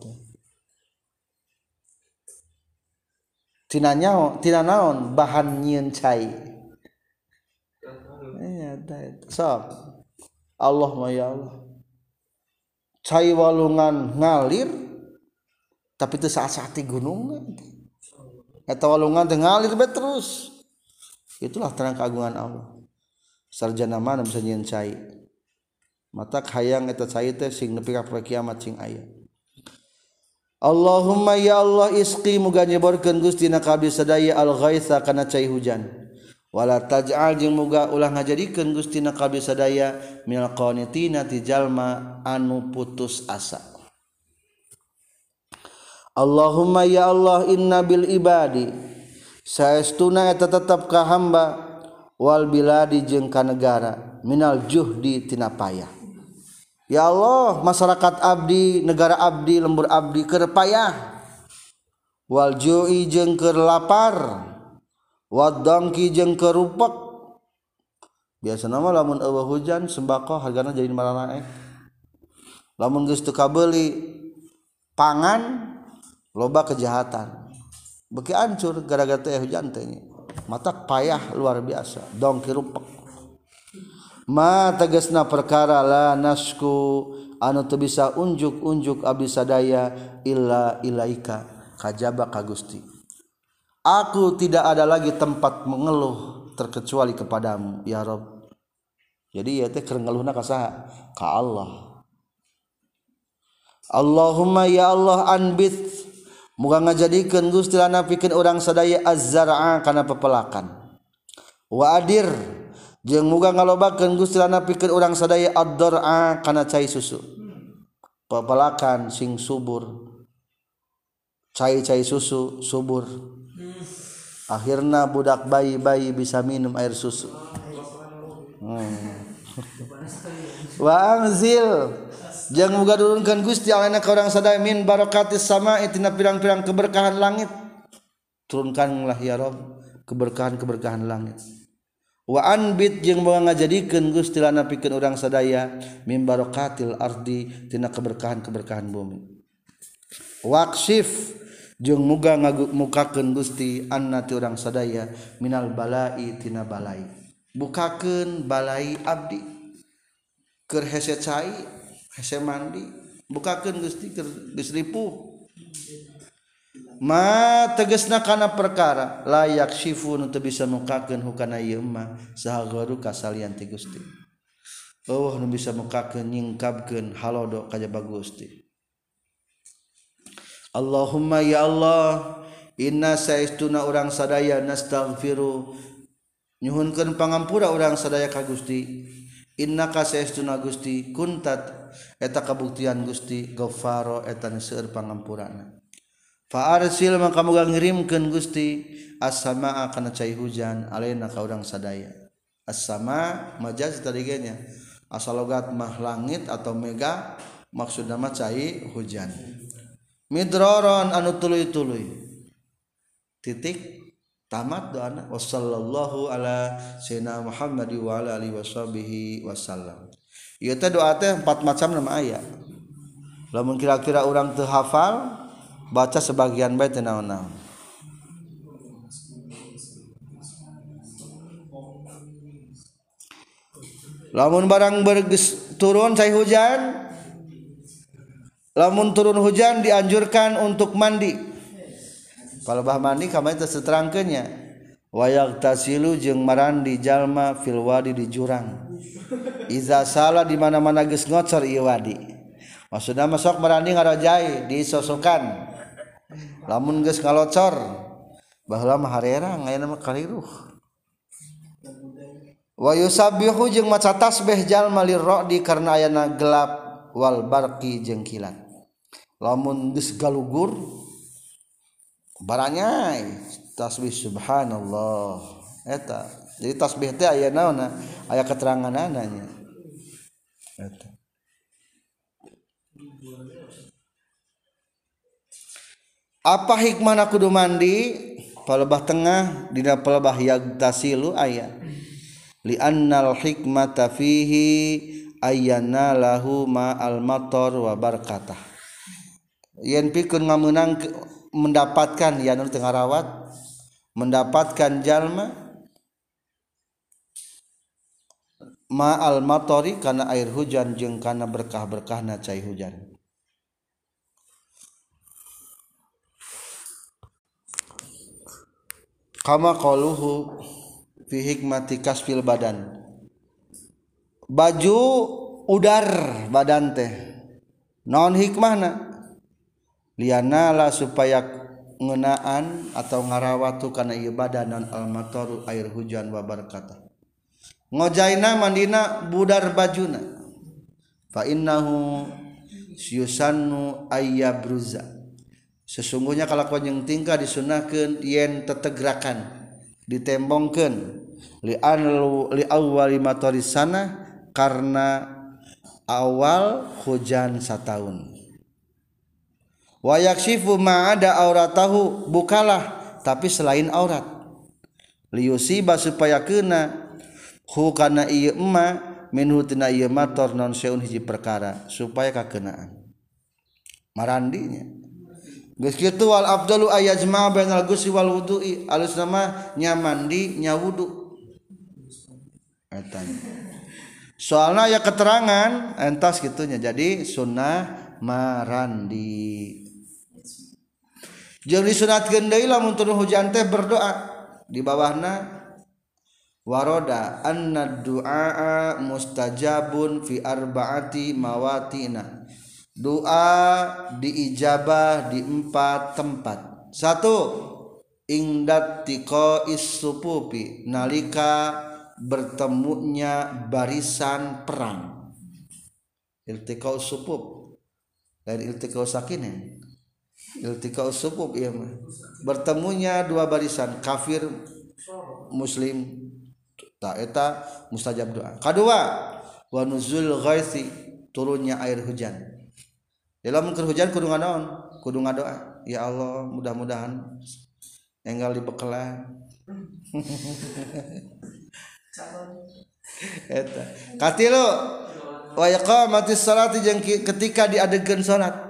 tina nyaon tina naon bahan nyin cai? Ya sok. Allah mah ya Allah. Cai walungan ngalir tapi itu saat saat gunung eta walungan teh ngalir terus. Itulah terang keagungan Allah. Sarjana mana bisa nyin cai mata hayang eta cai teh sing nepi ka kiamat sing aya. Allahumma ya Allah isqi muga nyeborkeun Gusti na kabeh sadaya al-ghaitha kana cai hujan. Wala taj'al jeung muga ulah ngajadikeun Gusti na kabeh sadaya minal qanitina ti jalma anu putus asa. Allahumma ya Allah inna bil ibadi saestuna eta tetep ka hamba wal biladi jeung ka negara minal juhdi tina payah. Ya Allah masyarakat Abdi negara Abdi lembur Abdi kepayah Waljui jeng ke lapar. Wadongki jeng ke rupak biasa nama lamun Allah hujan sembako harganya jadi malah naik lamun geus teu kabeli pangan loba kejahatan. Beki hancur gara-gara teh hujan teh mata payah luar biasa dong kirupek ma tegesna perkara la nasku anu teu bisa unjuk-unjuk abdi sadaya illa ilaika. Kajaba ka Gusti. Aku tidak ada lagi tempat mengeluh terkecuali kepadamu ya Rob. Jadi ya teh keur ngeluhna ka saha? Ka Allah. Allahumma ya Allah anbit. Muga ngajadikeun Gusti lana pikeun urang sadaya az-zar'a kana pepelakan. Wa adir jeung muga ngalobakeun Gusti lana pikeun urang sadaya ad-dar'a kana cai susu. Pepelakan sing subur. Cai-cai susu subur. Akhirna budak bayi-bayi bisa minum air susu. Hmm. wa anzil jangan muga turunkan Gusti alana ka urang sadaya min barakatis sama itina pirang-pirang keberkahan langit. Turunkanlah ya Rob keberkahan-keberkahan langit waanbit jeung mau ngajadikan Gustilana pikir orang sadaya mimbarokatil ardi tina keberkahan keberkahan bumi. Waksif jeung muga ngagu mukakeun Gusti anna ti urang sadaya minal balai tina balai. Bukakeun balai abdi. Keur hese cai hese mandi. Bukakeun Gusti keur geus ripuh. ma tegesna kana perkara layak syifu nu teu bisa mukakeun hukana ieu mah saha sahagaru kasalian ti Gusti. Allah nu bisa mukakeun nyingkapkeun halodo kajaba Gusti. Allahumma ya Allah inna saistuna urang sadaya nastaghfiru nyuhunkeun pangampura urang sadaya ka Gusti. Inna ka saestuna Gusti kuntat eta kabuktian Gusti ghaffaro eta seueur pangampurana. Fa arsil maka muga ngirimkeun Gusti. As-samaa kana cai hujan. Alaina ka urang sadaya. As-sama majaz tadi nya asal logat mah langit atau mega maksudna mah cai hujan. Midroron anu tuluy-tuluy titik tamat doana wassallallahu ala sayyidina Muhammad wa ala alihi washabihi wasallam. Ieu teh doa teh empat macam nama ayat. Lamun kira-kira orang teu hafal baca sebagian bae teh naon-naon. Lamun barang berges turun cai hujan Lamun turun hujan dianjurkan untuk mandi. Kalau bah mandi kamari teh seterangkeunnya. Wayak tasilu jeung marandi jalma fil wadi di jurang. Iza salah di mana-mana ngocor ieu wadi. Masuk merandi ngarajai disosokan. lamun geus ngalocor baheula mah harera ngayana mah kaliruh wa yusabbihu jeung maca tasbih jalma lirrodi karena ayana gelap wal barqi jeung kilat. Lamun geus galugur baranya tasbih subhanallah. Eta jadi tasbih teh aya naonna aya keterangan ananya eta. Apa hikmah kudu mandi? Palebah tengah dina palebah yagtasilu aya. Li annal hikmata fihi ayyana lahu ma al matar wa barakatah yen pikeun ngameunang mendapatkan ya tengah rawat mendapatkan jalma ma'al matori karena air hujan jeung karena berkah-berkah na cai hujan kama qaluhu fi hikmati kasfil badan. Baju udar badan teh. Non hikmahna? Lianala supaya ngenaan atau ngarawatu karena ieu badan non almatoru air hujan wa barkata ngojaina mandina budar bajuna. Fa innahu syusannu ayyabruza. Sesungguhnya kalau kau yang tingkah disunahkan yen tetegrakan ditembongkan. Li anlu li awwali sana karena awal hujan satahun wa yakshifu ma ada auratahu bukalah tapi selain aurat. Liusiba supaya kena hukana iya emma mintor non hiji perkara supaya kakenaan. Marandinya gituwal Abdul ayawal wudhu alus nama nyamandi nya wudhu soalnya ya keterangan entas gitunya. Jadi sunnah marandi. Jadi sunat gendailah untuk hujan teh berdoa. Di bawahna waroda anna du'a mustajabun fi arba'ati mawatina doa diijabah di empat tempat. Satu ingdat tiko isupupi nalika bertemunya barisan perang. Iltikau supup dari iltikau sakine. Iltikau supup iya mah. Bertemunya dua barisan kafir muslim. Tak eta mustajab doa. Kedua wa nuzul ghaisi turunnya air hujan dalam hujan kudu ngadaon kudu ngadoa. Ya Allah mudah-mudahan enggal dibekelan mati salat ketika diadegan salat.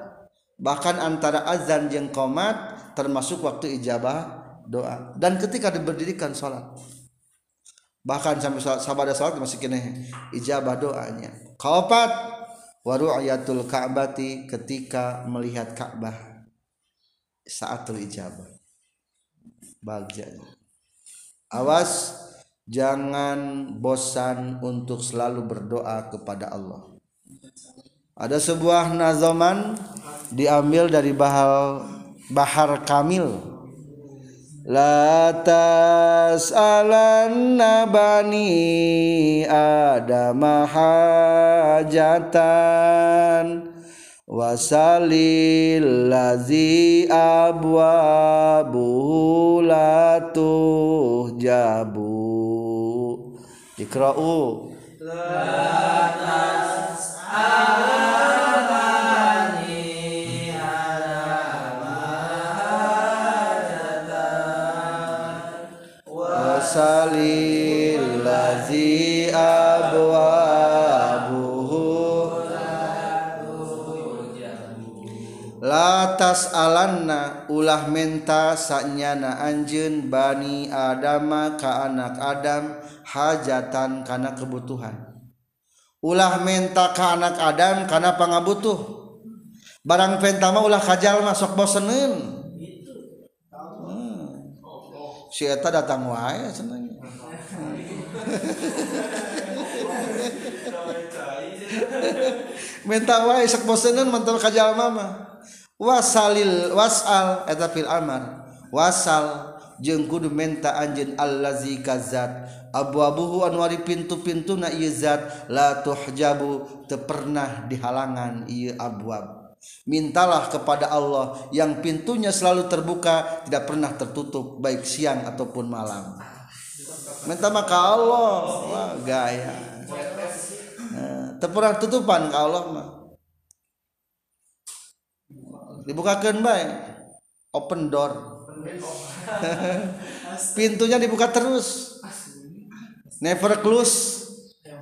Bahkan antara azan jeng komat termasuk waktu ijabah doa. Dan ketika diberdirikan salat. Bahkan sampai sahabat salat masih kene ijabah doanya. Kaopat waru ayatul ka'bati ketika melihat Ka'bah saatul ijabah. Bagjanya awas jangan bosan untuk selalu berdoa kepada Allah. Ada sebuah nazaman diambil dari bahal bahar kamil la tas'alanna bani adam hajatan. Wasalil ladzi abwabuhu la tuhjabu. Ikra'u. Wasalil ladzi abwabuhu Latas alanna ulah menta sanyana anjeun bani adama ka anak Adam hajatan karena kebutuhan. Ulah minta ke anak Adam karena pangabutuh. Barang pentama ulah kajal masuk bosenin. Hmm. si eta datang wae seneng minta wae sok bosenin mental kajal mama. Wasalil wasal eta fil amar wasal jeung kudu menta anjeun allazi kazat abu-abuhu anwari pintu-pintu na ieu zat. La tuhjabu teu pernah dihalangan ieu abwab mintalah kepada Allah yang pintunya selalu terbuka tidak pernah tertutup baik siang ataupun malam minta maka Allah. Wah gaya. Nah, tutupan ke Allah mah dibukakan baik open door. Pintunya dibuka terus. Never close.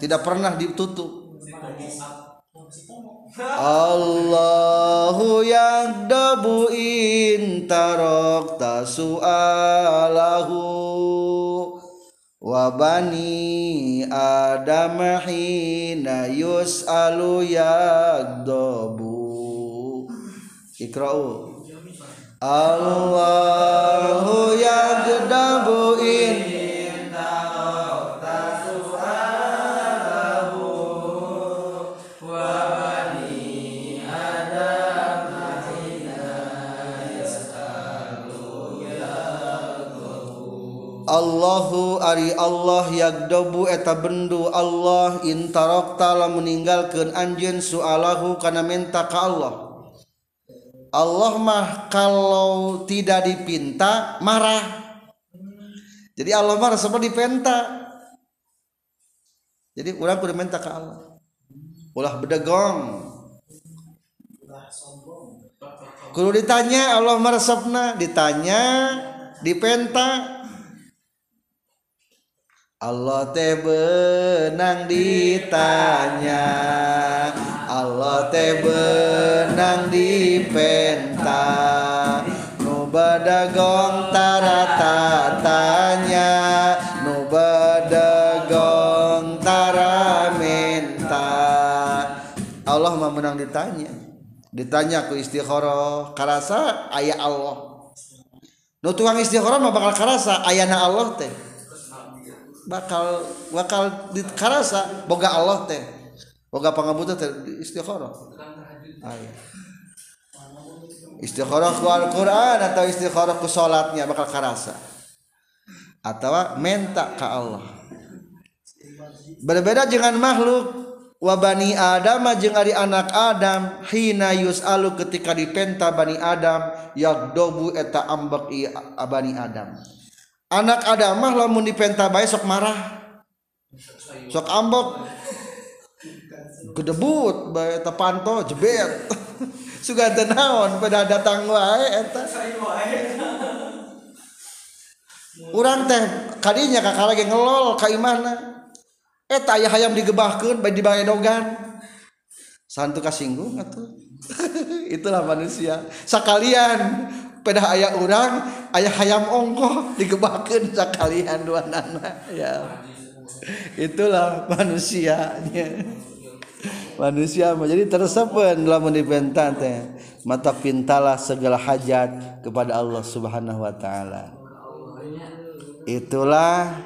Tidak pernah ditutup. Allahu yang dabu intarok tasu'alahu wa bani adam hina yus'alu yagdabu ikra'u. Allahu yagdabu Allahu ari Allah yagdobu eta bendu Allah intarok tala meninggalkan anjen sualahu karena minta ke Allah. Allah mah kalau tidak dipinta marah. Jadi Allah marah seperti dipenta. Jadi orang kudu minta ke Allah. Ulah bedegong. Kudu ditanya Allah meresepna ditanya dipenta Allah teh benang ditanya. Allah teh benang dipenta. Nu badagong tarata tanya nu badagong tara minta Allah mah menang ditanya. Ditanya ku istikharah karasa aya Allah. Nu tukang istikharah mah bakal karasa ayana Allah teh bakal bakal dikarasa boga Allah teh boga pangabuta teh istikharah ah, istikharah ku Al-Qur'an atau istikharah ku salatnya bakal karasa? Atau menta ka Allah. Berbeda dengan makhluk wa bani Adam jeung ari anak Adam hina yus'alu ketika dipenta bani Adam yagdobu eta ambek i bani Adam. Anak Adam mah lamun dipenta bae sok marah. Sok ambek. Gedebut bae eta panto jebet. Suga teu naon pada datang wae eta. Urang teh kadinya kakak lagi ngelol ka imana eta aya hayam digebahkeun bae dibaedogan santu kasinggung atuh. Itulah manusia. Sakalian peda ayah orang ayah hayam ongko digebakeun sakalian dua nana ya. Itulah manusianya manusia jadi tersepen lamun dibentan teh mata pintalah segala hajat kepada Allah Subhanahu wa taala. Itulah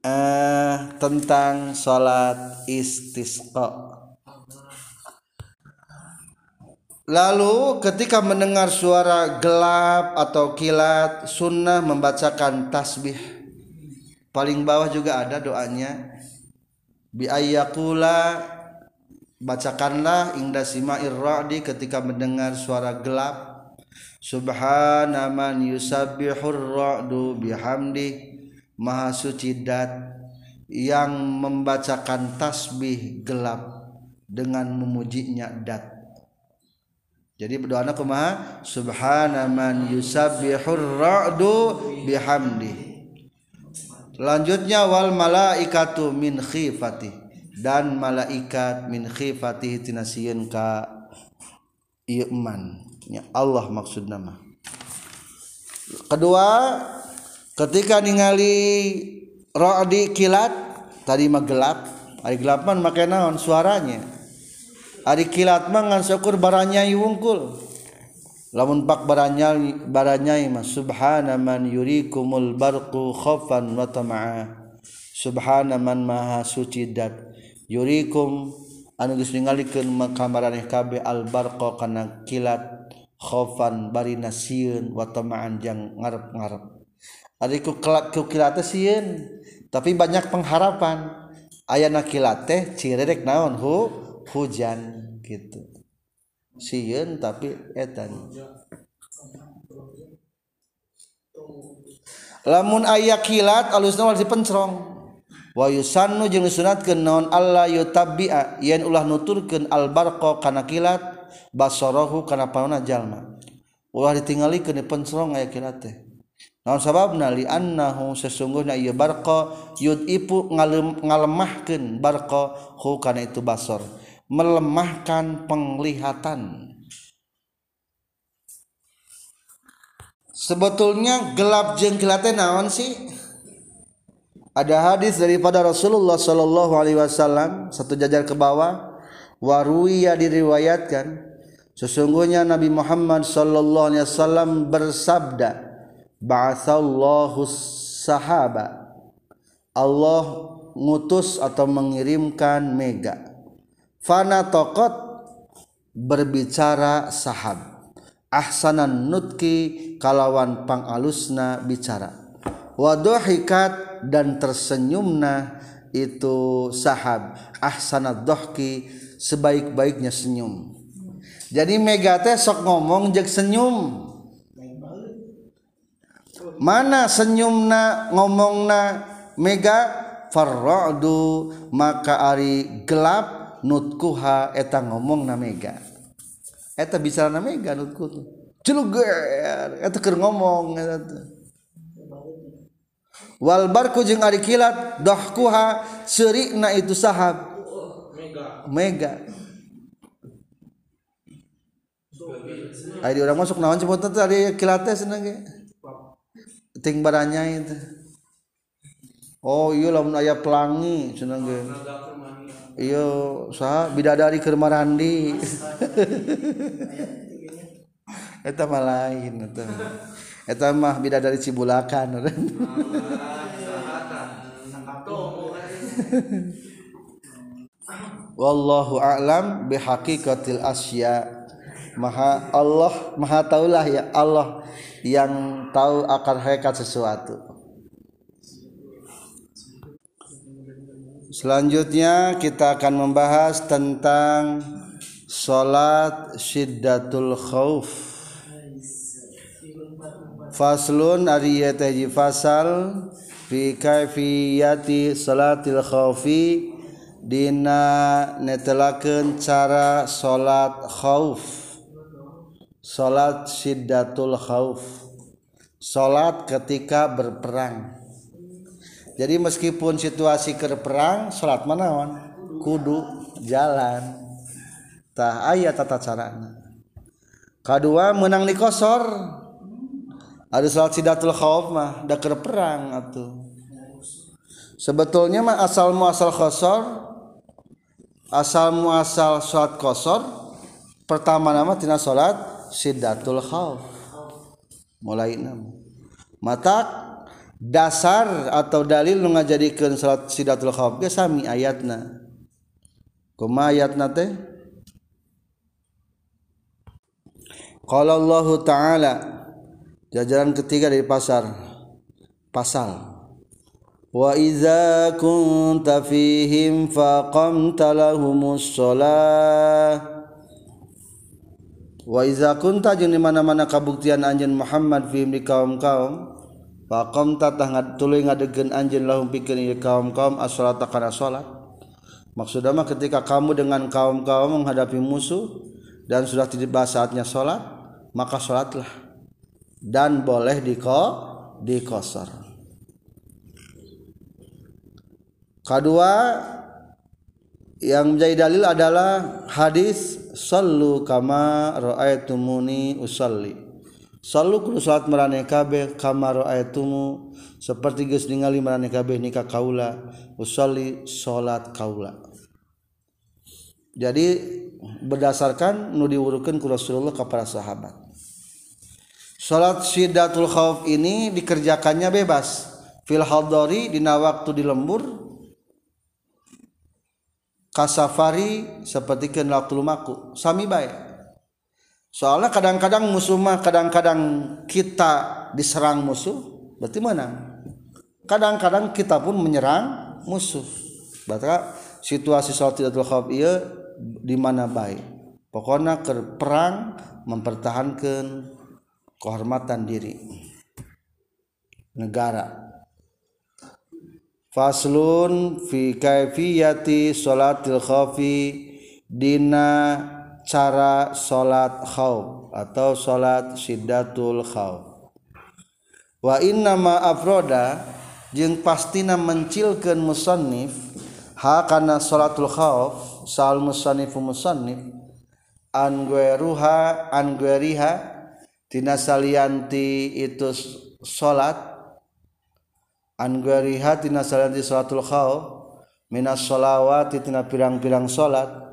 eh, tentang salat istisqa. Lalu ketika mendengar suara gelap atau kilat sunnah membacakan tasbih. Paling bawah juga ada doanya. Bi ayyakula bacakanlah inda sima'ir ra'di ketika mendengar suara gelap. Subhana man yusabbihur ra'du bihamdi maha suci dat yang membacakan tasbih gelap dengan memujinya dat jadi berdoa kumaha subhana man yusabbihur ra'du bihamdi. Selanjutnya wal malaikatu min khifati. Dan malaikat min khifati tinasieun ka iman. Ya Allah maksud nama. Kedua ketika ningali ra'di kilat tadi mah gelap. Ari gelapan naon suaranya Ari kilat mah ngan syukur baranyai wungkul. Lamun pak baranyai baranyai mah subhana man yurikumul barqu khaufan wa tama'a. Subhana man maha suci dat yurikum anu geus ningalikeun kamaraneh kabeh al barqa kana kilat khaufan bari nasieun wa tama'an jang ngarep-ngarep. Ari ku kelak ku kilat sieun tapi banyak pengharapan. Ayana kilat teh cirerek naon hu hujan gitu. Siun tapi etan. Lamun ayak kilat alusna wal dipencerong wa yusannu jeung disunatkeun naon Allah yutabbi'a yen ulah nuturkeun al barqa kana kilat basarahu kana panona jalma. Ulah ditinggalikeun dipencerong aya kilat teh. Naon sababna? Li annahu sesungguhna ieu barqa yudipu ngalemahkeun barqa hu kana itu basar. Melemahkan penglihatan. Sebetulnya gelap jeung kilatnya naon sih? Ada hadis daripada Rasulullah Shallallahu Alaihi Wasallam satu jajar ke bawah waruya diriwayatkan sesungguhnya Nabi Muhammad Shallallahu Alaihi Wasallam bersabda ba'athallahu sahaba. Allah ngutus atau mengirimkan mega fana tokot berbicara sahab. Ahsanan nutki kalawan pangalusna bicara. Wadohikat dan tersenyumna itu sahab. Ahsanad dohki sebaik-baiknya senyum. Jadi mega teh sok ngomong jek senyum. Mana senyumna ngomongna? Mega farra'du maka ari gelap nutkuha eta ngomong na mega eta bicara na mega nutku celuger eta keur ngomong eta wal barku jeung ari kilat dahkuha seurikna itu sahab mega Ayo orang masuk naon cepet tadi kilatnya seneng ge. Ting baranya itu. Oh iya lamun aya pelangi seneng ge. Iya sah bidadari keur marandi. Eta mah lain eta eta mah bidadari cibulakan. Wallahu a'lam bihaqiqatil asya. Maha Allah maha taulah ya Allah yang tahu akan hakikat sesuatu Selanjutnya kita akan membahas tentang salat syiddatul khauf. Faslun ari fasal fi kaifiyati salatil khaufi dina netelakeun cara salat khauf. Salat syiddatul khauf. Salat ketika berperang jadi meskipun situasi ke perang salat manawan kudu jalan. Tah ayat tata carana. Kedua menang di kosor. Ada salat sidatul khawf mah dah ke perang sebetulnya mah asal muasal kosor asal muasal salat kosor pertama nama tina salat sidatul khawf. Mulai nama mata dasar atau dalil nu ngajadikeun salat sidatul khauf ge sami ayatna. Kumaha ayatna teh? Qala Allah taala jajaran ketiga dari pasar pasal. Wa iza kunta fihim faqamta lahumus shalah. Wa iza kunta jeung di mana-mana kabuktian anjeun Muhammad fihim di kaum-kaum Fakom tatah tuluy ngadegen anjeun lahum pikeun kaum-kaum as-salata kana salat. Maksudnya mah ketika kamu dengan kaum-kaum menghadapi musuh dan sudah tiba saatnya salat, maka salatlah. Dan boleh diko dikosor. Kedua yang menjadi dalil adalah hadis sallu kama ra'aitumuni usalli Selalu kudu salat marane kabeh kamar ayatumu seperti geus ningali marane kabeh nikah kaula usolli salat kaula. Jadi berdasarkan nu diurukeun ku Rasulullah kepada sahabat. Salat Sidatul Khauf ini dikerjakannya bebas. Fil hadari dina waktu di lembur kasafari seperti ke waktu lumaku sami baik soalnya kadang-kadang musuh mah kadang-kadang kita diserang musuh berarti menang. Kadang-kadang kita pun menyerang musuh. Berarti situasi salat tidak khauf iya di mana baik? Pokoknya ke perang mempertahankan kehormatan diri negara. Faslun fi kaifiyati salatil khaufi dina cara salat khauf atau salat syiddatul khauf wa inna ma afroda jeung pastina mencilkeun musannif ha kana salatul khauf sal musannif musannif an gueruha an gueriha tina salianti itu salat an gueriha tina salianti salatul khauf minas sholawati tina pirang-pirang salat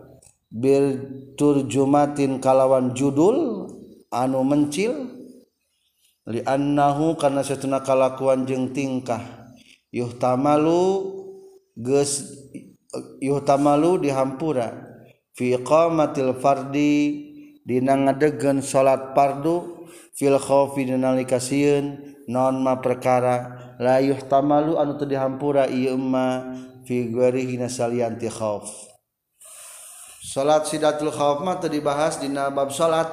Bilturjumatin kalawan judul anu mencil liannahu karena setuna kalakuan jeng tingkah. Yuhtamalu ges yuhtamalu dihampura. Fi qamatil fardi dina ngadegen salat fardu fil khaufi nalika sieun non ma perkara. La yuhtamalu anu teu dihampura ieu ma fi ghairihi nasalianti khauf salat sidatul khauf mah teu dibahas dina bab salat.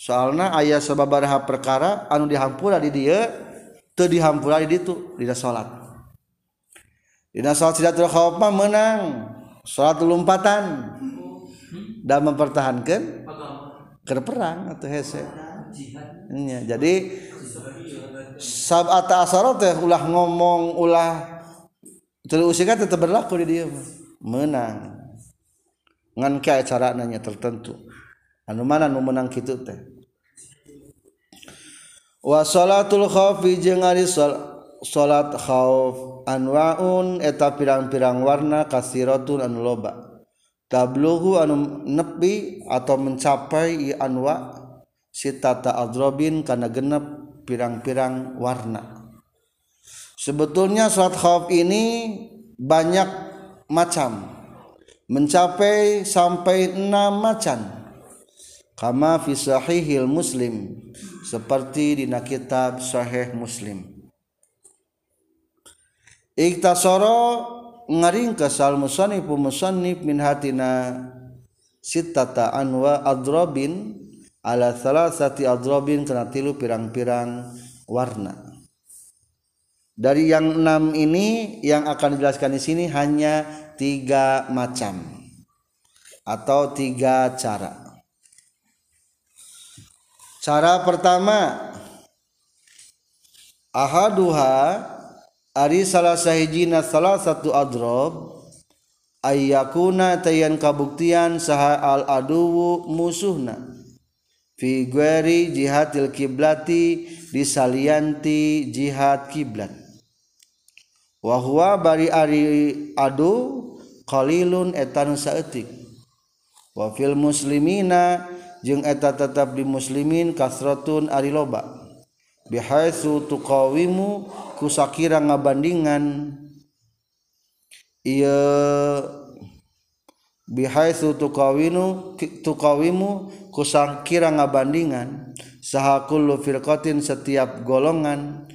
Soalna aya sababaraha perkara anu dihampura di dieu teu dihampura di ditu dina salat. Dina salat sidatul khauf mah menang salat lompatan dan mempertahankan ke perang atau hese. Ya, jadi sabata asaro teh ulah ngomong ulah terus kan tetap berlaku di dia menang. ngan ke acara nanya tertentu. Anu mana nu menang kitu teh? Wa salatul khawfi jeung ari salat khauf anwaun eta pirang-pirang warna kasiratun anu loba. Tablughu anu nepi atau mencapai i anwa sitata adrobin kana genep pirang-pirang warna. Sebetulnya salat khauf ini banyak macam. Mencapai sampai enam macam kama fi sahihil muslim seperti di kitab sahih muslim. Iktasara ngaringkas al musannifu musannif min hatina sittata anwa adrabin ala salasati adrabin kena tilu pirang-pirang warna. Dari yang enam ini yang akan dijelaskan di sini hanya tiga macam atau tiga cara. Cara pertama ahaduha ari salah sahijina salah satu adrob ayyakuna tayan kabuktian saha al aduwu musuhna fi gueri jihadil kiblati disalianti jihad kiblat wahwa bari ari adu qalilun eta saeutik. Wa fil muslimina jeung eta tetap di muslimin kasratun ari loba. Bihaitsu tuqawimu kusakira ngabandingan. Ieu bihaitsu tuqawinu tuqawimu kusakira ngabandingan. Saha kullu firqatin setiap golongan.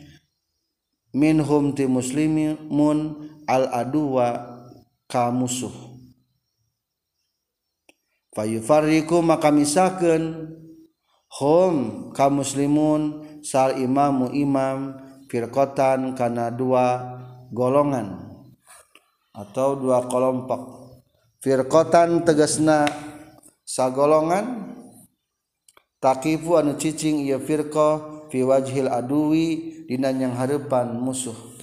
Minhum ti muslimun al aduwa ka musuh fariku maka misahkan hum ka muslimun sal imamu imam firkotan karena dua golongan atau dua kelompok. Firkotan tegasna sagolongan takifu anu cicing ia firqah fi wajhil adui dinanyang harapan musuh.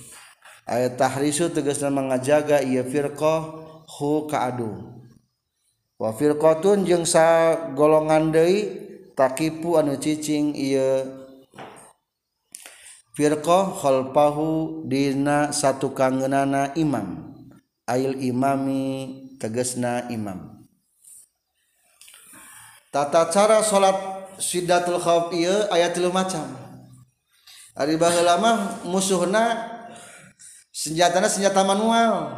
ayat tahrisu tegasna mengajaga ia firqah hu kaadu. Wa firqatun jeung sa golongan deui takipu anu cicing ieu. Firqah khalfahu dina satu kangenana imam. Ail imami tegasna imam. Tata cara salat sidatul khauf ieu aya tilu macam. Ari baheula mah musuhna senjatana senjata manual.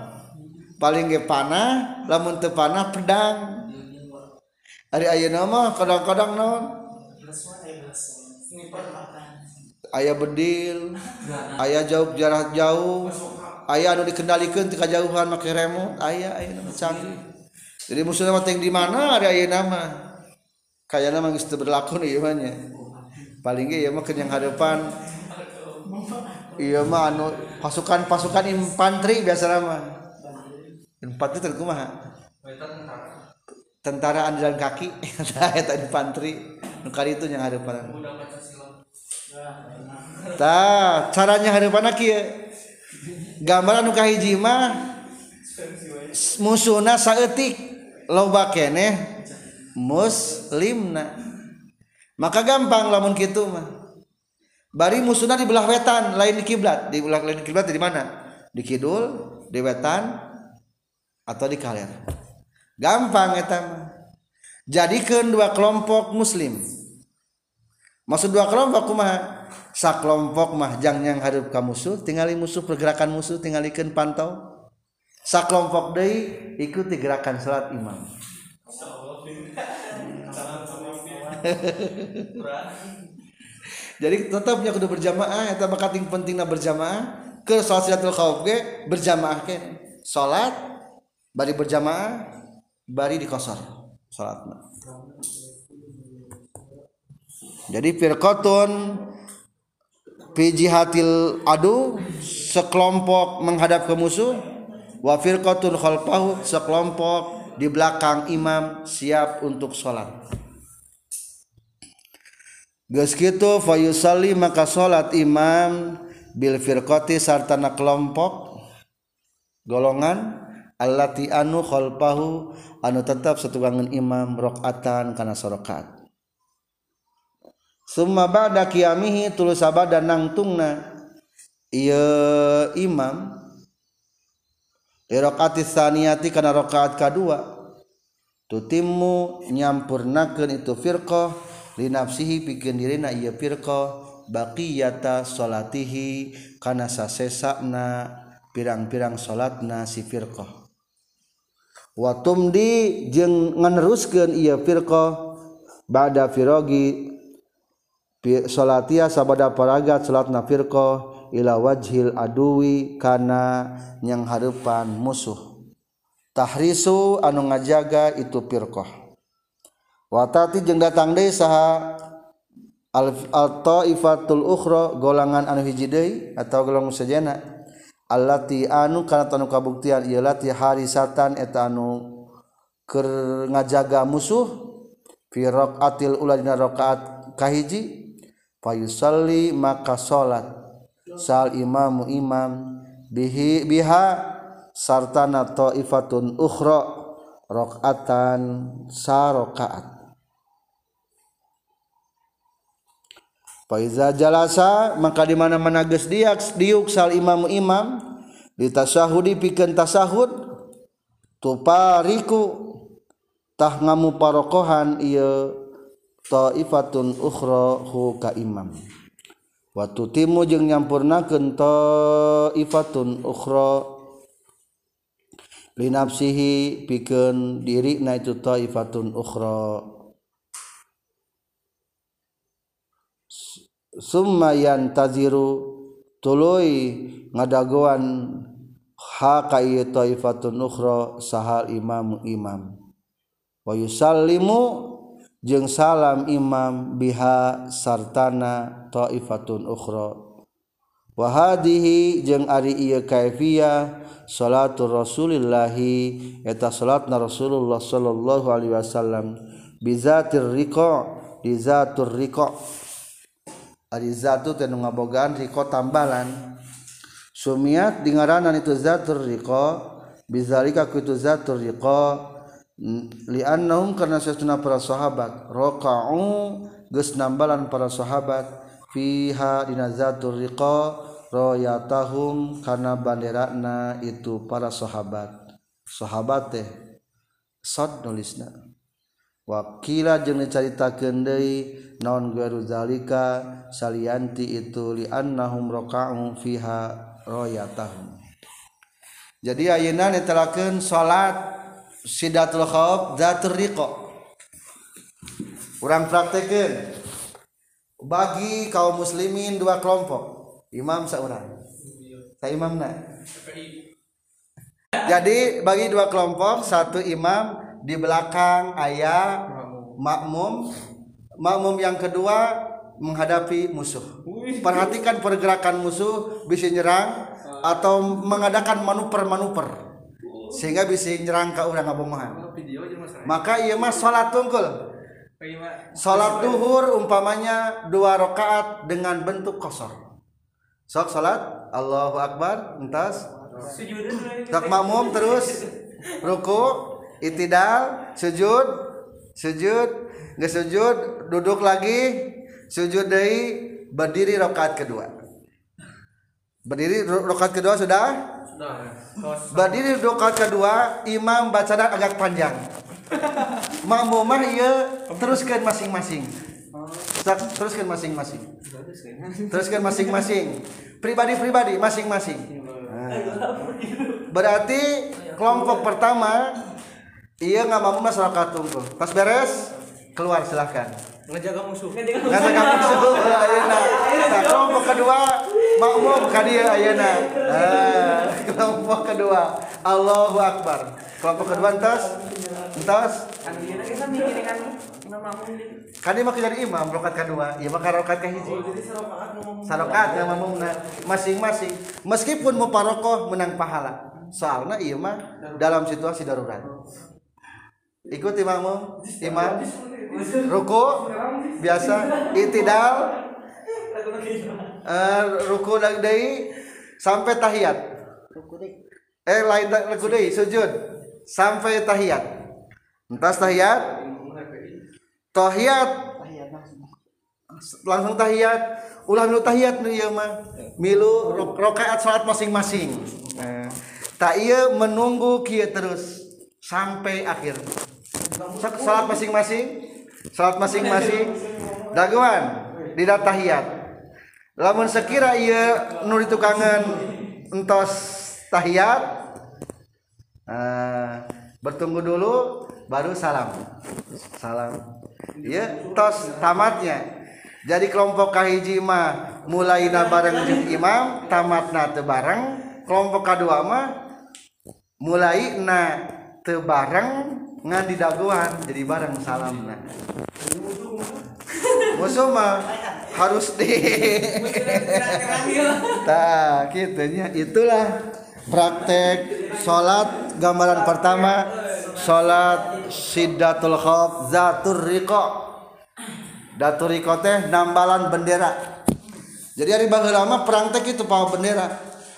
Paling ge panah lamun teu panah pedang. Ari ayeuna mah? Kadang-kadang naon? Aya bedil aya jauh jarak jauh. Aya anu dikendalikeun ti kajauhan make remote. Aya ayeuna mah canggih. Jadi musuhna mah di mana? Ari ayeuna mah? Kayana mah geus teu berlaku ieu mah paling ge ieu mah keur yang hadapan iya mah anu pasukan-pasukan infanteri biasa nama infanteri terkumaha tentara andalan kaki. Eta infanteri. Nu itu yang ada pada ta caranya hadeupanna kieu? Gambaran nu kahiji mah musuhna saeutik. Loba keneh muslimna. Maka gampang lamun kitu mah. bari musuhna di belah wetan lain di kiblat. Di belah lain kiblat di mana? Di kidul di wetan atau di kaler. Gampang eta jadikan dua kelompok muslim. Maksud dua kelompok kumaha? Sakelompok mah jang yang hadap ka musuh tinggali musuh pergerakan musuh tinggalikan pantau. Sakelompok deui ikuti gerakan salat imam. jadi tetapnya kudu berjamaah eta mah kating pentingna berjamaah ke salat silatul khauf ge berjamaah ke salat bari berjamaah bari di kosor salatna jadi firqatun fi jihatil adu sekelompok menghadap ke musuh wa firqatun khalfahu sekelompok di belakang imam siap untuk sholat geus kitu fayusalli maka salat imam bil firqati sartana kelompok golongan allati anu khalfahu anu tetap setubangan imam rakaatan kana sorokat. Summa ba'da qiyamihi tulus sabada nangtungna ieu imam li rakaati tsaniyati kana rakaat kadua tutimmu nyampurnakeun itu firqah li nafsihi pikeun dirina ieu firqah baqiyata salatihi kana sasesana pirang-pirang salatna si firqah watumdi jeung ngeneruskeun ieu firqah ba'da firogi salatia sabada paragat salatna firqah ila wajhil aduwi kana nyang harepan musuh. Tahrisu anu ngajaga itu firqah watati jeng datang deui saha al-taifatul ukhra golongan anu hiji deui atau golongan sajana allati anu kana tanu kabuktian ieu lati harisatan eta anu keur ngajaga musuh fi raqatil ula dina rakaat kahiji fayusalli maka salat sal imamu imam bihi biha sartana taifatun ukhra rakaatan sarakaat Faiza jalasa maka di mana mana geus diak diuk sal imam imam di tasahudi pikeun tasahud tupariku tah ngamu parokohan ieu taifatun ukhra hu ka imam. Wa tutimu jeung nyampurnakeun taifatun ukhra li nafsihi pikeun diri na itu taifatun ukhra. Sumayan taziru tului ngadaguan ha kaieu taifatun ukhra sahal imam imam. Wa yusallimu jeung salam imam biha sartana taifatun ukhra. Wa hadhihi jeung ari ieu kaifiyah salatul rasulillahi eta salatna rasulullah sallallahu alaihi wasallam bizatir riqa di zatur riqa Arizatu tenu ngabogaan riko tambalan. Sumiat dingaranan itu zatur riko Bizalika kuitu zatur riko mm, Liannahum karena sesuna para sahabat. Roka'u geus nambalan para sahabat. Fiha dina zatur riko Royatahum karena banderana itu para sahabat. Sahabat teh Sod nulisna. wakila jeung dicaritakeun deui naon garu zalika salianti itu li annahum raka'u fiha royatahum. Jadi ayeuna netelakeun salat sidatul khauf zatur riqa. Urang praktekeun bagi kaum muslimin dua kelompok. Imam seorang saya imamna. Jadi bagi dua kelompok satu imam di belakang ayah makmum. Makmum yang kedua menghadapi musuh. Perhatikan pergerakan musuh bisa nyerang atau mengadakan manuver-manuver sehingga bisa nyerang ke orang ngabomohan maka iya mas sholat tungkul. Sholat duhur umpamanya dua rakaat dengan bentuk kosor. Sok sholat. Allahu Akbar. Entas. Tak makmum terus. Ruku itidal sujud sujud nggak sujud duduk lagi sujud dari berdiri rokat kedua. Berdiri rokat kedua sudah? Berdiri rokat kedua imam bacaan agak panjang. Makmumah iya teruskan masing-masing. Teruskan masing-masing. Teruskan masing-masing. Pribadi-pribadi masing-masing. Berarti kelompok pertama iya nggak mampu mas rakaat tunggu pas beres? Keluar silahkan. Ngejaga musuh. Ngejaga musuh. ayana. Nah, kelompok kedua. Makmum kadia ayana. Nah, kelompok kedua. Allahu Akbar. Kelompok kedua entas. Entas. Kan dia mah jadi imam rokat kedua. Iya maka rokat kahiji sarokat yang mamum masing-masing. Meskipun mau parokoh menang pahala. Soalnya iya mah dalam situasi darurat ikut imammu imam ruku. Biasa. Itidal. Uh, ruku lagi sampai tahiyat eh lain ruku deui sujud. Sampai tahiyat entas tahiyat tahiyat langsung. Tahiyat ulah milu tahiyat nu ieu mah. Milu rakaat salat masing-masing. Nah, tak iya menunggu kieu terus sampai akhir Salat masing-masing. Salat masing-masing. Daguan di tahiyat. Lamun sekira ieu nu ditukangan entos tahiyat uh, eh, bertunggu dulu baru salam. Salam. ya tos tamatnya. Jadi kelompok kahiji mah mulai na bareng jeung imam, tamatna teu bareng, kelompok kedua mah mulai na teu bareng ngan di daguan jadi bareng salam nah musuh mah harus di tak gitunya itulah praktek sholat gambaran pertama sholat sidatul khof zatur riko datur riko teh nambalan bendera. Jadi hari baheula lama perang itu pawa bendera.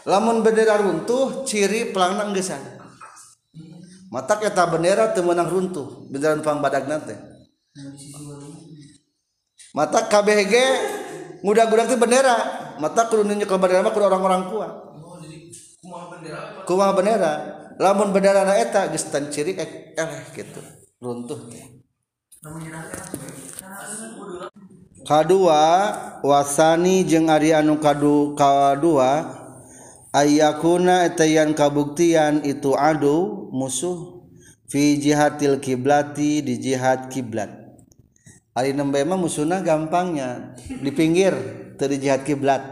Lamun bendera runtuh ciri pelangna gesan mata kita bendera temenang runtuh bendera pang badak nanti. Mata KBG mudah-gudak itu bendera. Mata kudu nunjuk ke bendera mah kudu orang-orang kuat. Kumaha bendera? Lamun bendera na eta geus tan ciri eleh gitu runtuh. Kadua wasani jeung ari anu kadu kadua ayakuna etayan kabuktian itu adu musuh fi jihatil kiblati di jihad kiblat. Ari nembe mah musuhna gampangnya di pinggir dari jihad kiblat.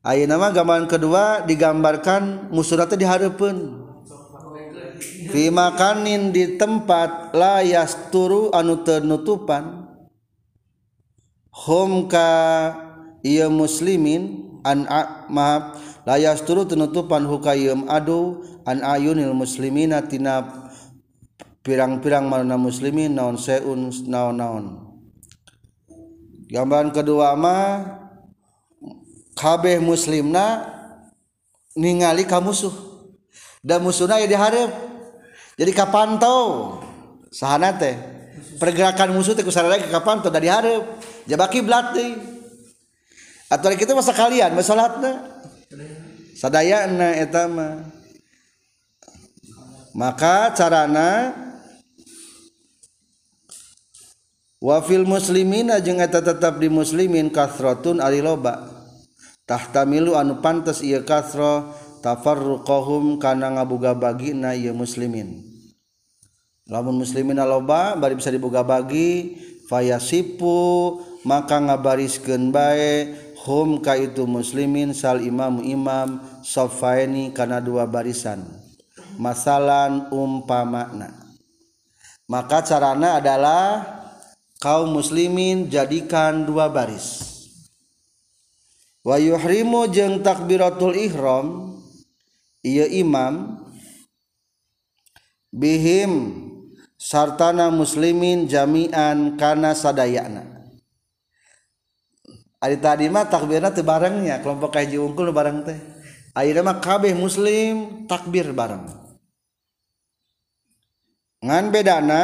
Ayeuna mah gambaran kedua digambarkan musuhna teh dihareupeun. Fi makanin di tempat la yasturu anu ternutupan. Hum ka muslimin an maaf layas turu tenutupan hukayum adu an ayunil muslimina tina pirang-pirang mana muslimin naon seun naon naon gambaran kedua mah kabeh muslimna ningali ka musuh dan musuhna ya diharap jadi kapantau. Sahana teh pergerakan musuh teh kusara lagi kapantau dari harap jabaki blat atau kita masa kalian masalahnya sadaya na? Etama maka carana wafil muslimina jeung eta tetap di muslimin kathratun ari loba. Tahtamilu anu pantes ieu kathra tafarruqahum kana ngabuga bagina ieu muslimin. Lamun muslimin loba bari bisa dibuga bagi fayasipu maka ngabariskeun bae hum ka itu muslimin sal imam imam sofaini kana dua barisan. Masalan umpamana. Maka carana adalah kaum muslimin jadikan dua baris. Wa yuhrimu jeung takbiratul ihram ieu imam bihim sartana muslimin jami'an kana sadayana Ari tadi mah takbirna teu barengnya kelompok kaji unggul bareng teh. Ayeuna mah kabeh muslim takbir bareng. Ngan bedana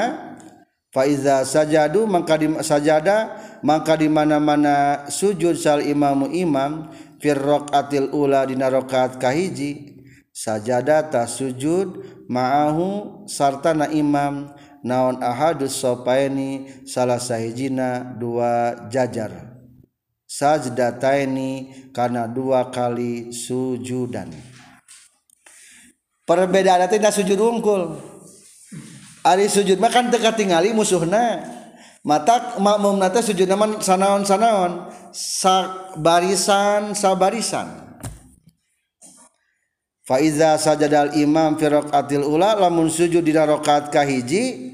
fa iza sajadu maka di sajada maka di mana-mana sujud sal imamu imam fir raqatil ula dina rakaat kahiji sajada ta sujud ma'ahu sartana imam naon ahadus sopaini salah sahijina dua jajar sajdataini karena dua kali sujudan. Perbedaan tidak sujud unggul ari sujud mah kan teka tingali musuhna. Mata makmum nate sujud naman sanaon sanaon sa barisan. Sabarisan fa iza sajadal imam fi raqatil ula lamun sujud di rakaat kahiji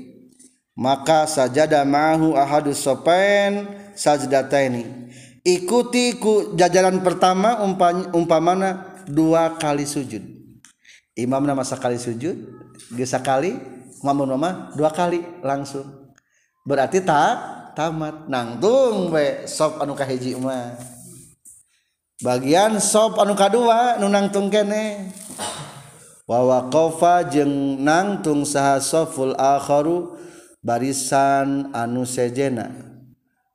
maka sajada ma'ahu ahadus sapain sajdataini ikuti ku jajaran pertama umpamana dua kali sujud. Imam nama sekali sujud gesa kali ngomong mama dua kali langsung. Berarti tak tamat. Nangtung we sop anu kahiji mah. Bagian sop anu kadua nu nangtung kene. Wa waqafa jeung nangtung saha soful akharu barisan anu sejena.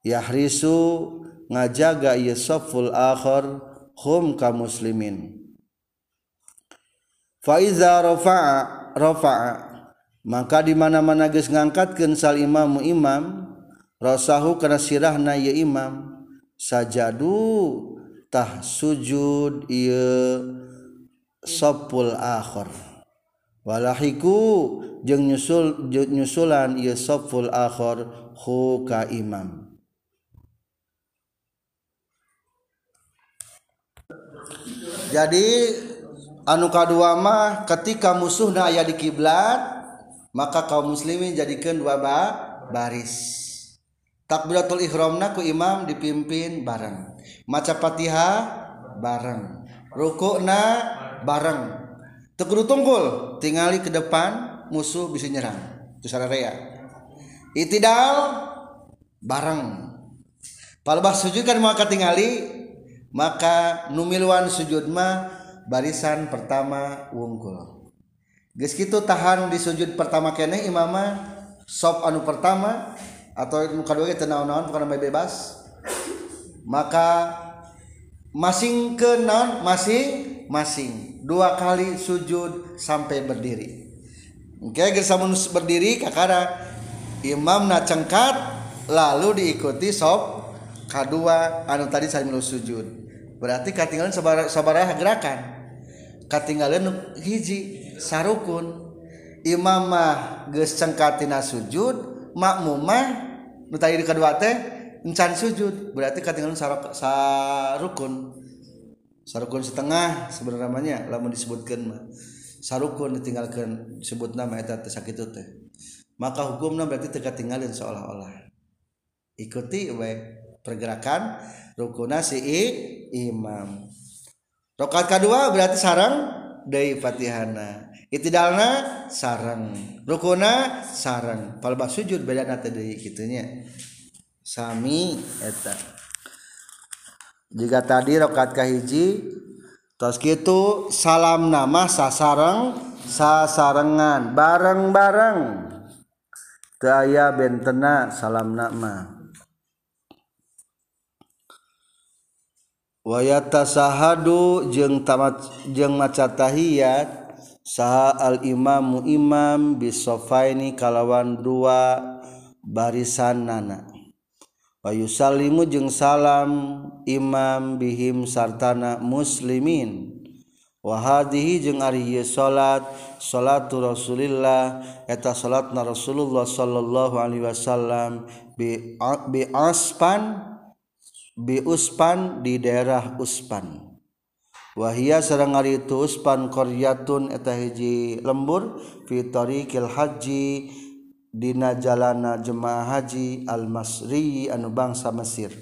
Yahrisu ngajaga ieu soful akhar hum ka muslimin. Fa iza rafa'a rafa'a maka di mana-mana geus ngangkatkeun sal imamu imam rasahu kana sirahna ya imam sajadu tah sujud ieu sopul akhir walahiku jeung nyusul nyusulan ieu sopul akhir hu ka imam jadi anuka duamah ketika musuhna aya di kiblat maka kaum muslimin jadikan dua ba baris. Takbiratul ihramna ku imam dipimpin bareng. Maca fatihah bareng. Rukukna bareng. Tegur tunggul tingali ke depan musuh bisa nyerang. Itu sararea itidal bareng. Palbah sujud kan mau ketingali maka numilwan sujudmah barisan pertama wungkul. Guys gitu tahan di sujud pertama kene imama sop anu pertama atau muka dua kita naon-naon karena bebas. Maka masing ke naon? Masing-masing. Dua kali sujud sampai berdiri. Oke okay, gersamun berdiri kakara. Imam na cengkat lalu diikuti sop kedua anu tadi saya melu sujud. Berarti ketinggalan sabar sabaraha gerakan. Ketinggalan hiji sarukun. Imam mah geus cengkatina sujud makmumah nu tadi kedua teh encan sujud. Berarti ketinggalan sarukun. Sarukun setengah sebenarnya namanya lamun disebutkan mah. Sarukun ditinggalkan sebut nama eta teh sakitu teh. Maka hukumnya berarti teu tinggalin seolah-olah. Ikuti baik. Pergerakan rukuna si imam. Rokat kedua berarti sarang dari fatihana. Itidalna sarang. Rukuna sarang. Palbah sujud beda nate dari gitunya sami eta. Jika tadi rokat kahiji tos gitu salam nama sasarang sasarengan. Bareng-bareng. Daya bentena salam nama wayata wayatasahadu jeung tamat jeung maca tahiyat saha al imamu imam bisofaini kalawan dua barisan nana wayusalimu jeung salam imam bihim sartana muslimin. Wahadihi jeung ari salat salatu rasulillah eta salatna rasulullah sallallahu alaihi wasallam bi bi aspan bi Uspan di daerah Uspan. Wahia sareng ari itu Uspan qaryatun eta hiji lembur fi tariqil haji dina jalana jemaah haji al masri anu bangsa Mesir.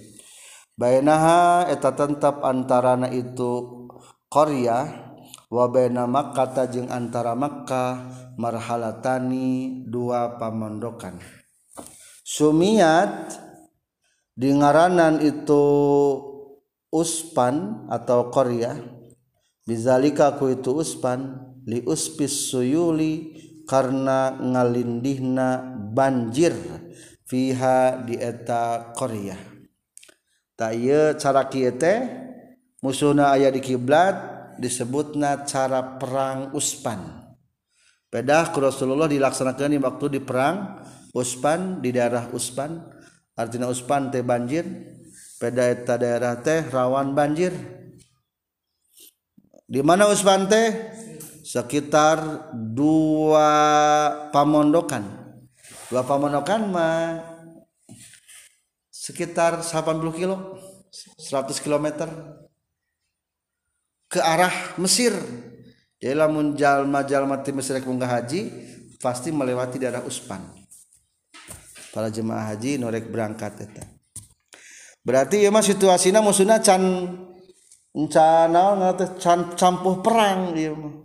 Bainaha eta tetap antarana itu qarya wa baina makkah jeung antara makkah marhalatani dua pamondokan. Sumiat di ngaranan itu uspan atau Korea bizalika ku itu uspan li uspis suyuli karena ngalindihna banjir fiha di eta Korea tak iya cara kieu teh musuhna aya di kiblat disebutna cara perang uspan. Pedah Rasulullah dilaksanakan di waktu di perang Uspan di daerah Uspan artinya uspan teh banjir peda eta daerah teh rawan banjir. Di mana uspan teh? Sekitar dua pamondokan. Dua pamondokan mah sekitar 80 kilo 100 km ke arah Mesir. Jadi lamun jalma jalma ti Mesir haji pasti melewati daerah Uspan para jemaah haji norek berangkat eta. Berarti ieu mah situasina musuhna can can can campuh perang ieu mah.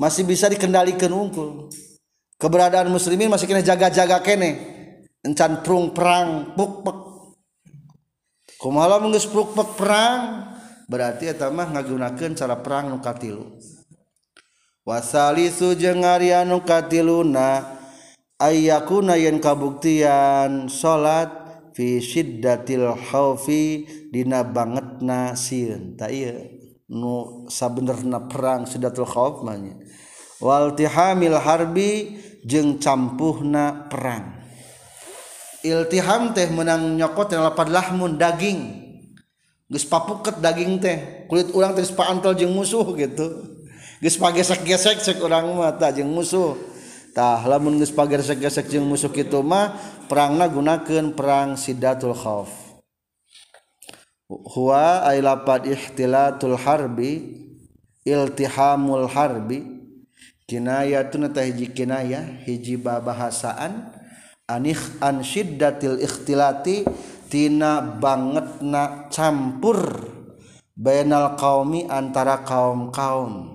Masih bisa dikendalikan unggul. Keberadaan muslimin masih kena jaga-jaga kene. Encan prung perang puk pek kumaha geus pruk pek perang? Berarti eta mah ngagunakeun cara perang nu katilu. Wasalisu jeung ari anu katiluna ayyakuna yen kabuktian salat fi syiddatil khaufi dina bangetna sieun ta ieu. Nu sabenerna perang syiddatul khauf mah wal tihamil harbi jeung campuhna perang. Iltiham teh menang nyokot yang lapad lahmun daging. Geus papuket daging teh. Kulit urang teh paantel jeung musuh gitu. Geus pagesek-gesek cek urang mah tah jeung musuh. tah lamun geus pagersek-gesek jeung musuh kitu mah perangna gunakeun perang sidatul khauf huwa ay lapad ihtilatul harbi iltihamul harbi. Kinayatun teh hiji kinaya hiji bahasaan anih an syiddatil ikhtilati tina bangetna campur bainal qaumi antara kaum-kaum.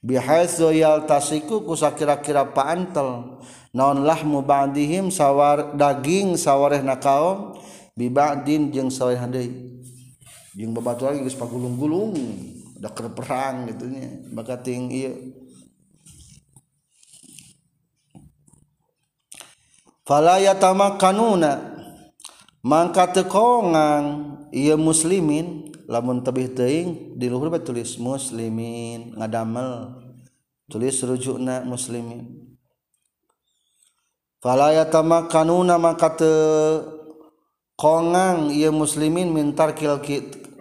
bihaitsu tasiku kusa kira-kira paantel. Naon lahmu ba'dihim sawar daging sawarehna kaum? Bi ba'din jeung sawarehna deui. Jeung babatu lagi geus pagulung-gulung. Da keur perang gitu nya. Maka ting ieu fala yatamakkanuna. Mangka teu kongang ieu muslimin lamun tebih teing di luhur tulis muslimin ngadamel. Tulis rujukna muslimin. Fala yatamakkanuna maka teu kongang ia muslimin mintar kil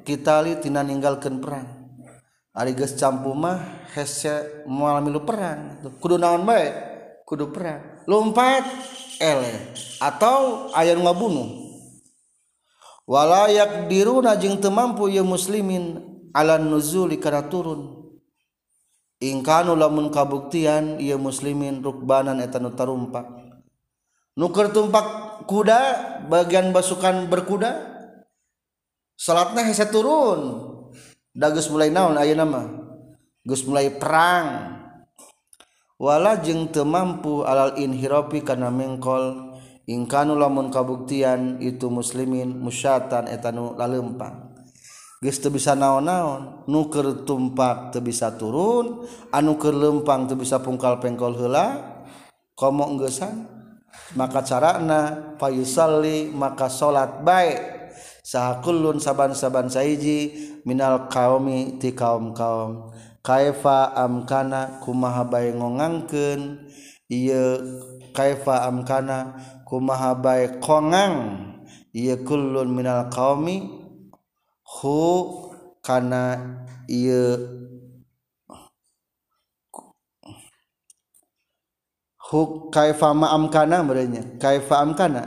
kitali tina ninggalkeun perang. Ari geus campu mah hese moal milu perang. Kudu naon bae? Kudu perang. Lompat ele. Atau aya nu ngabunuh. walayak diruna jeung teu mampu ieu muslimin alan nuzuli kana turun. Ingkanu lamun kabuktian ieu muslimin rukbanan eta nu tarumpak. Nuker tumpak kuda bagian basukan berkuda salatna hese turun. Da geus mulai naon ayeuna mah? Geus mulai perang. Wala jeung teu mampu alal inhirafi kana mengkol. ingkanu lamun kabuktian itu muslimin musyatan etanu lalempang. Geus teu bisa naon-naon nu keur tumpak teu bisa turun anu keur lempang teu bisa pungkal pengkol heula komo enggesan maka carana payusalli maka salat baik. Sahakullun saban-saban saiji minal qaumi ti kaum-kaum. Kaifa amkana kumaha bae ngongangkeun ieu kaifa amkana kumaha bae kongang? Ieu kullun minal qaumi hu kana ieu hu kaifa ma amkana merenya kaifa amkana?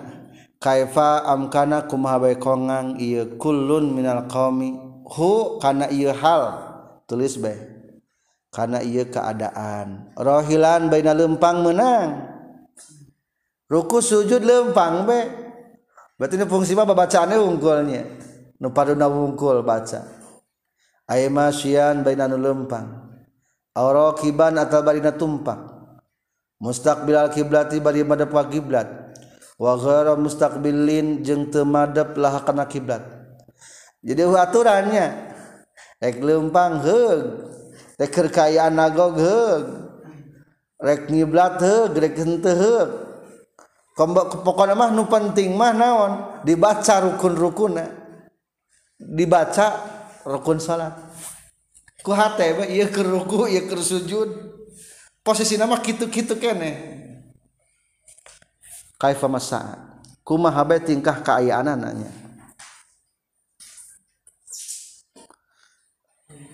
Kaifa amkana kumaha bae kongang? Ieu kullun minal qaumi hu kana ieu hal? Tulis bae. Karena ia keadaan. Rohilan Baina lempang menang. ruku sujud lempang be. Berarti ini fungsi mah bacaannya unggulnya nu paduna wungkul baca. Aye masyian baina nu lempang. Awraqiban atau barina tumpak mustaqbil al kiblati bari madep ka kiblat. Wa ghara mustaqbilin jeung teu madep lah kana kiblat. Jadi aturannya. Rek lempang heug. Rek keur kayaan nagog heug. Rek ngiblat heug. Rek henteu heug. Pokoknya mah nu penting mah naon? Dibaca rukun-rukun dibaca rukun salat. Ku hate we ieu keur ruku ieu keur sujud. Posisi nama kitu-kitu kene. Kaifa masa kumaha bae tingkah kaayaanana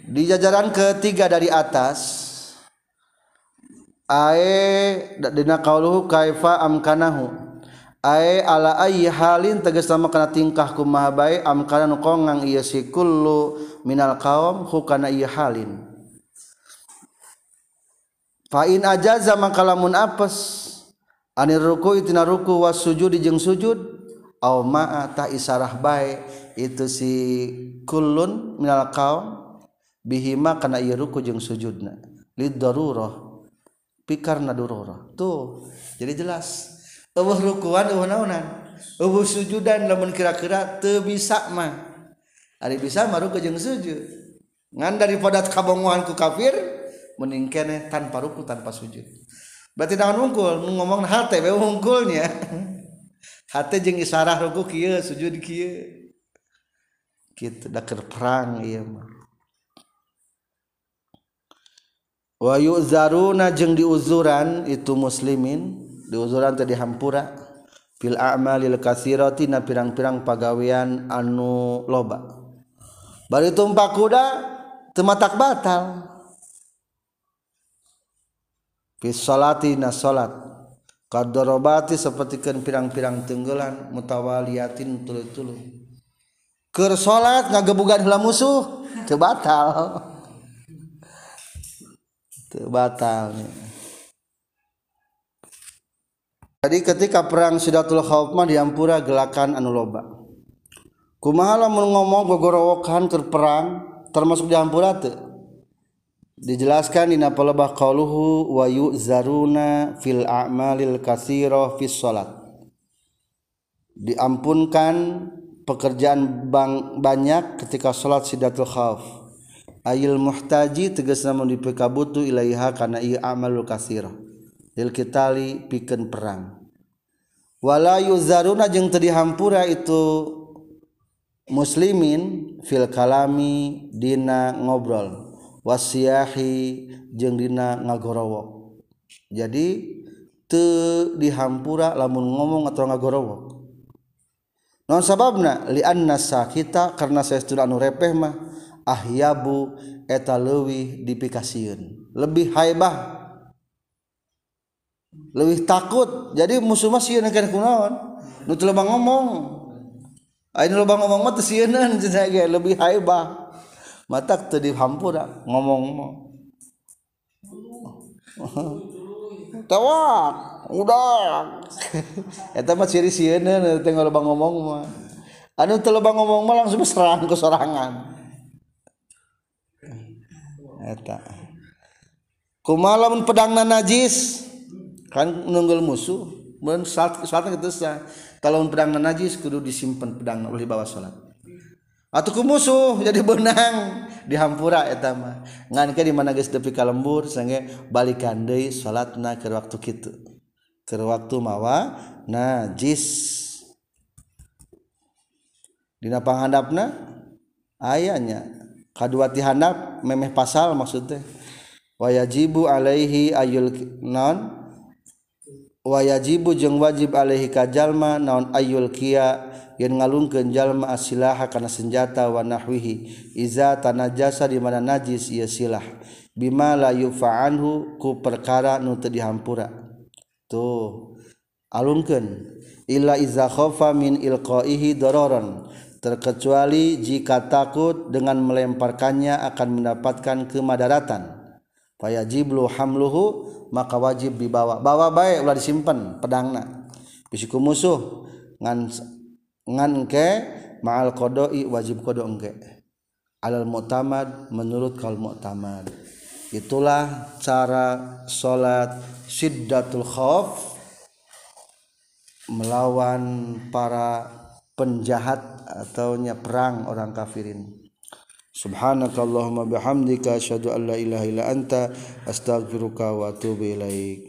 di jajaran ketiga dari atas ae dina qauluhu kaifa amkanahu. Ae ala ayyi halin tegas sama kana tingkah kumaha bae amkana nu kongang ieu si kullu minal qaum hukana ieu halin. Fa in ajaza maka apes anir ruku itina ruku was sujud jeung sujud au ma'a ta isarah bae itu si kullun minal qaum bihima kana ieu ruku jeung sujudna. Lid darurah pikarna durura tuh jadi jelas. Eueuh rukuan eueuh naonan. Eueuh sujudan lamun kira-kira teu bisa mah. Ari bisa mah ruku jeung sujud ngan daripada kabongohan ku kafir mending keneh tanpa ruku tanpa sujud. Berarti naon unggul ngomong hate bae unggulnya hate jeung isarah ruku kieu sujud kieu. Kitu daker perang ieu mah. Wa yu'zaruna jeung diuzuran itu muslimin diuzuran tadi hampura fil a'malil katsirati na pirang-pirang pagawean anu loba. Bari tumpak kuda teu matak batal. Fi salati na salat kadarobati sapertikeun pirang-pirang tenggelan mutawaliyatin tulu-tulu keur salat ngagebugan heula musuh teu batal batal tadi ketika perang Sidatul Khaufmah diampura gelakan anu loba. Kumaha lamun ngomong gogorowokan ke perang termasuk diampura teu? Dijelaskan dina palebah qauluhu wa yu'zaruna fil a'malil katsira fis salat diampunkan pekerjaan bang, banyak ketika salat Sidatul Khauf ayil muhtaji tegas namun dipekabutu ilaiha karena ia amalul kasirah. Lil kitali pikeun perang. Wala yuzaruna jeung teu dihampura itu muslimin fil kalami dina ngobrol. Wasiyahi jeung dina ngagorowo. Jadi teu dihampura lamun ngomong atau ngagorowo. Non sababna li anna sakita karena saestuna anu repeh mah ahyabu eta leuwih dipikasiun. Lebih haibah. Lebih takut. Jadi musuh mah sieun kana kunaon nu teu loba ngomong. Ayeuna loba ngomong mah teu sieunan cenah ge lebih haibah. Mata teu dihampura ngomong mah. Tawak udah eta mah ciri sieun teu loba ngomong mah. Anu teu loba ngomong mah langsung serangan ke sorangan. eta. Kumalamun pedangna najis? Kan nunggul musuh. Mun salat salatna getesna kalau pedangna najis kudu disimpan pedang ulah bawa salat. Atuh ku musuh jadi benang. Dihampura eta mah. Ngan ke di mana geus tepi ka lembur sange balikan deui salatna ke waktu kitu. Ke waktu mawa najis. Dina panghandapna? Ayahnya. kadua ti handap memeh pasal maksud teh. Wayajibu alaihi ayul non wayajibu jeung wajib alaihi kajalma naon ayul kia? Yang ngalungkeun jalma asilaha kana senjata wa nahwihi. Iza tanajasa di mana najis ieu silah. Bima la yufa'anhu ku perkara nu teu dihampura. Tuh alungkeun. Illa iza khafa min ilqaihi dararan terkecuali jika takut dengan melemparkannya akan mendapatkan kemadaratan. Fayajiblu hamluhu maka wajib dibawa. Bawa baik ulah disimpan pedangna bisiku musuh ngan ngan ke ma'al qodoi wajib kodo engke. Alal mu'tamad menurut kal mu'tamad. Itulah cara salat siddatul khauf melawan para penjahat ataunya perang orang kafirin. Subhanakallahumma bihamdika asyhadu an la ilaha illa anta astaghfiruka wa atubu ilaik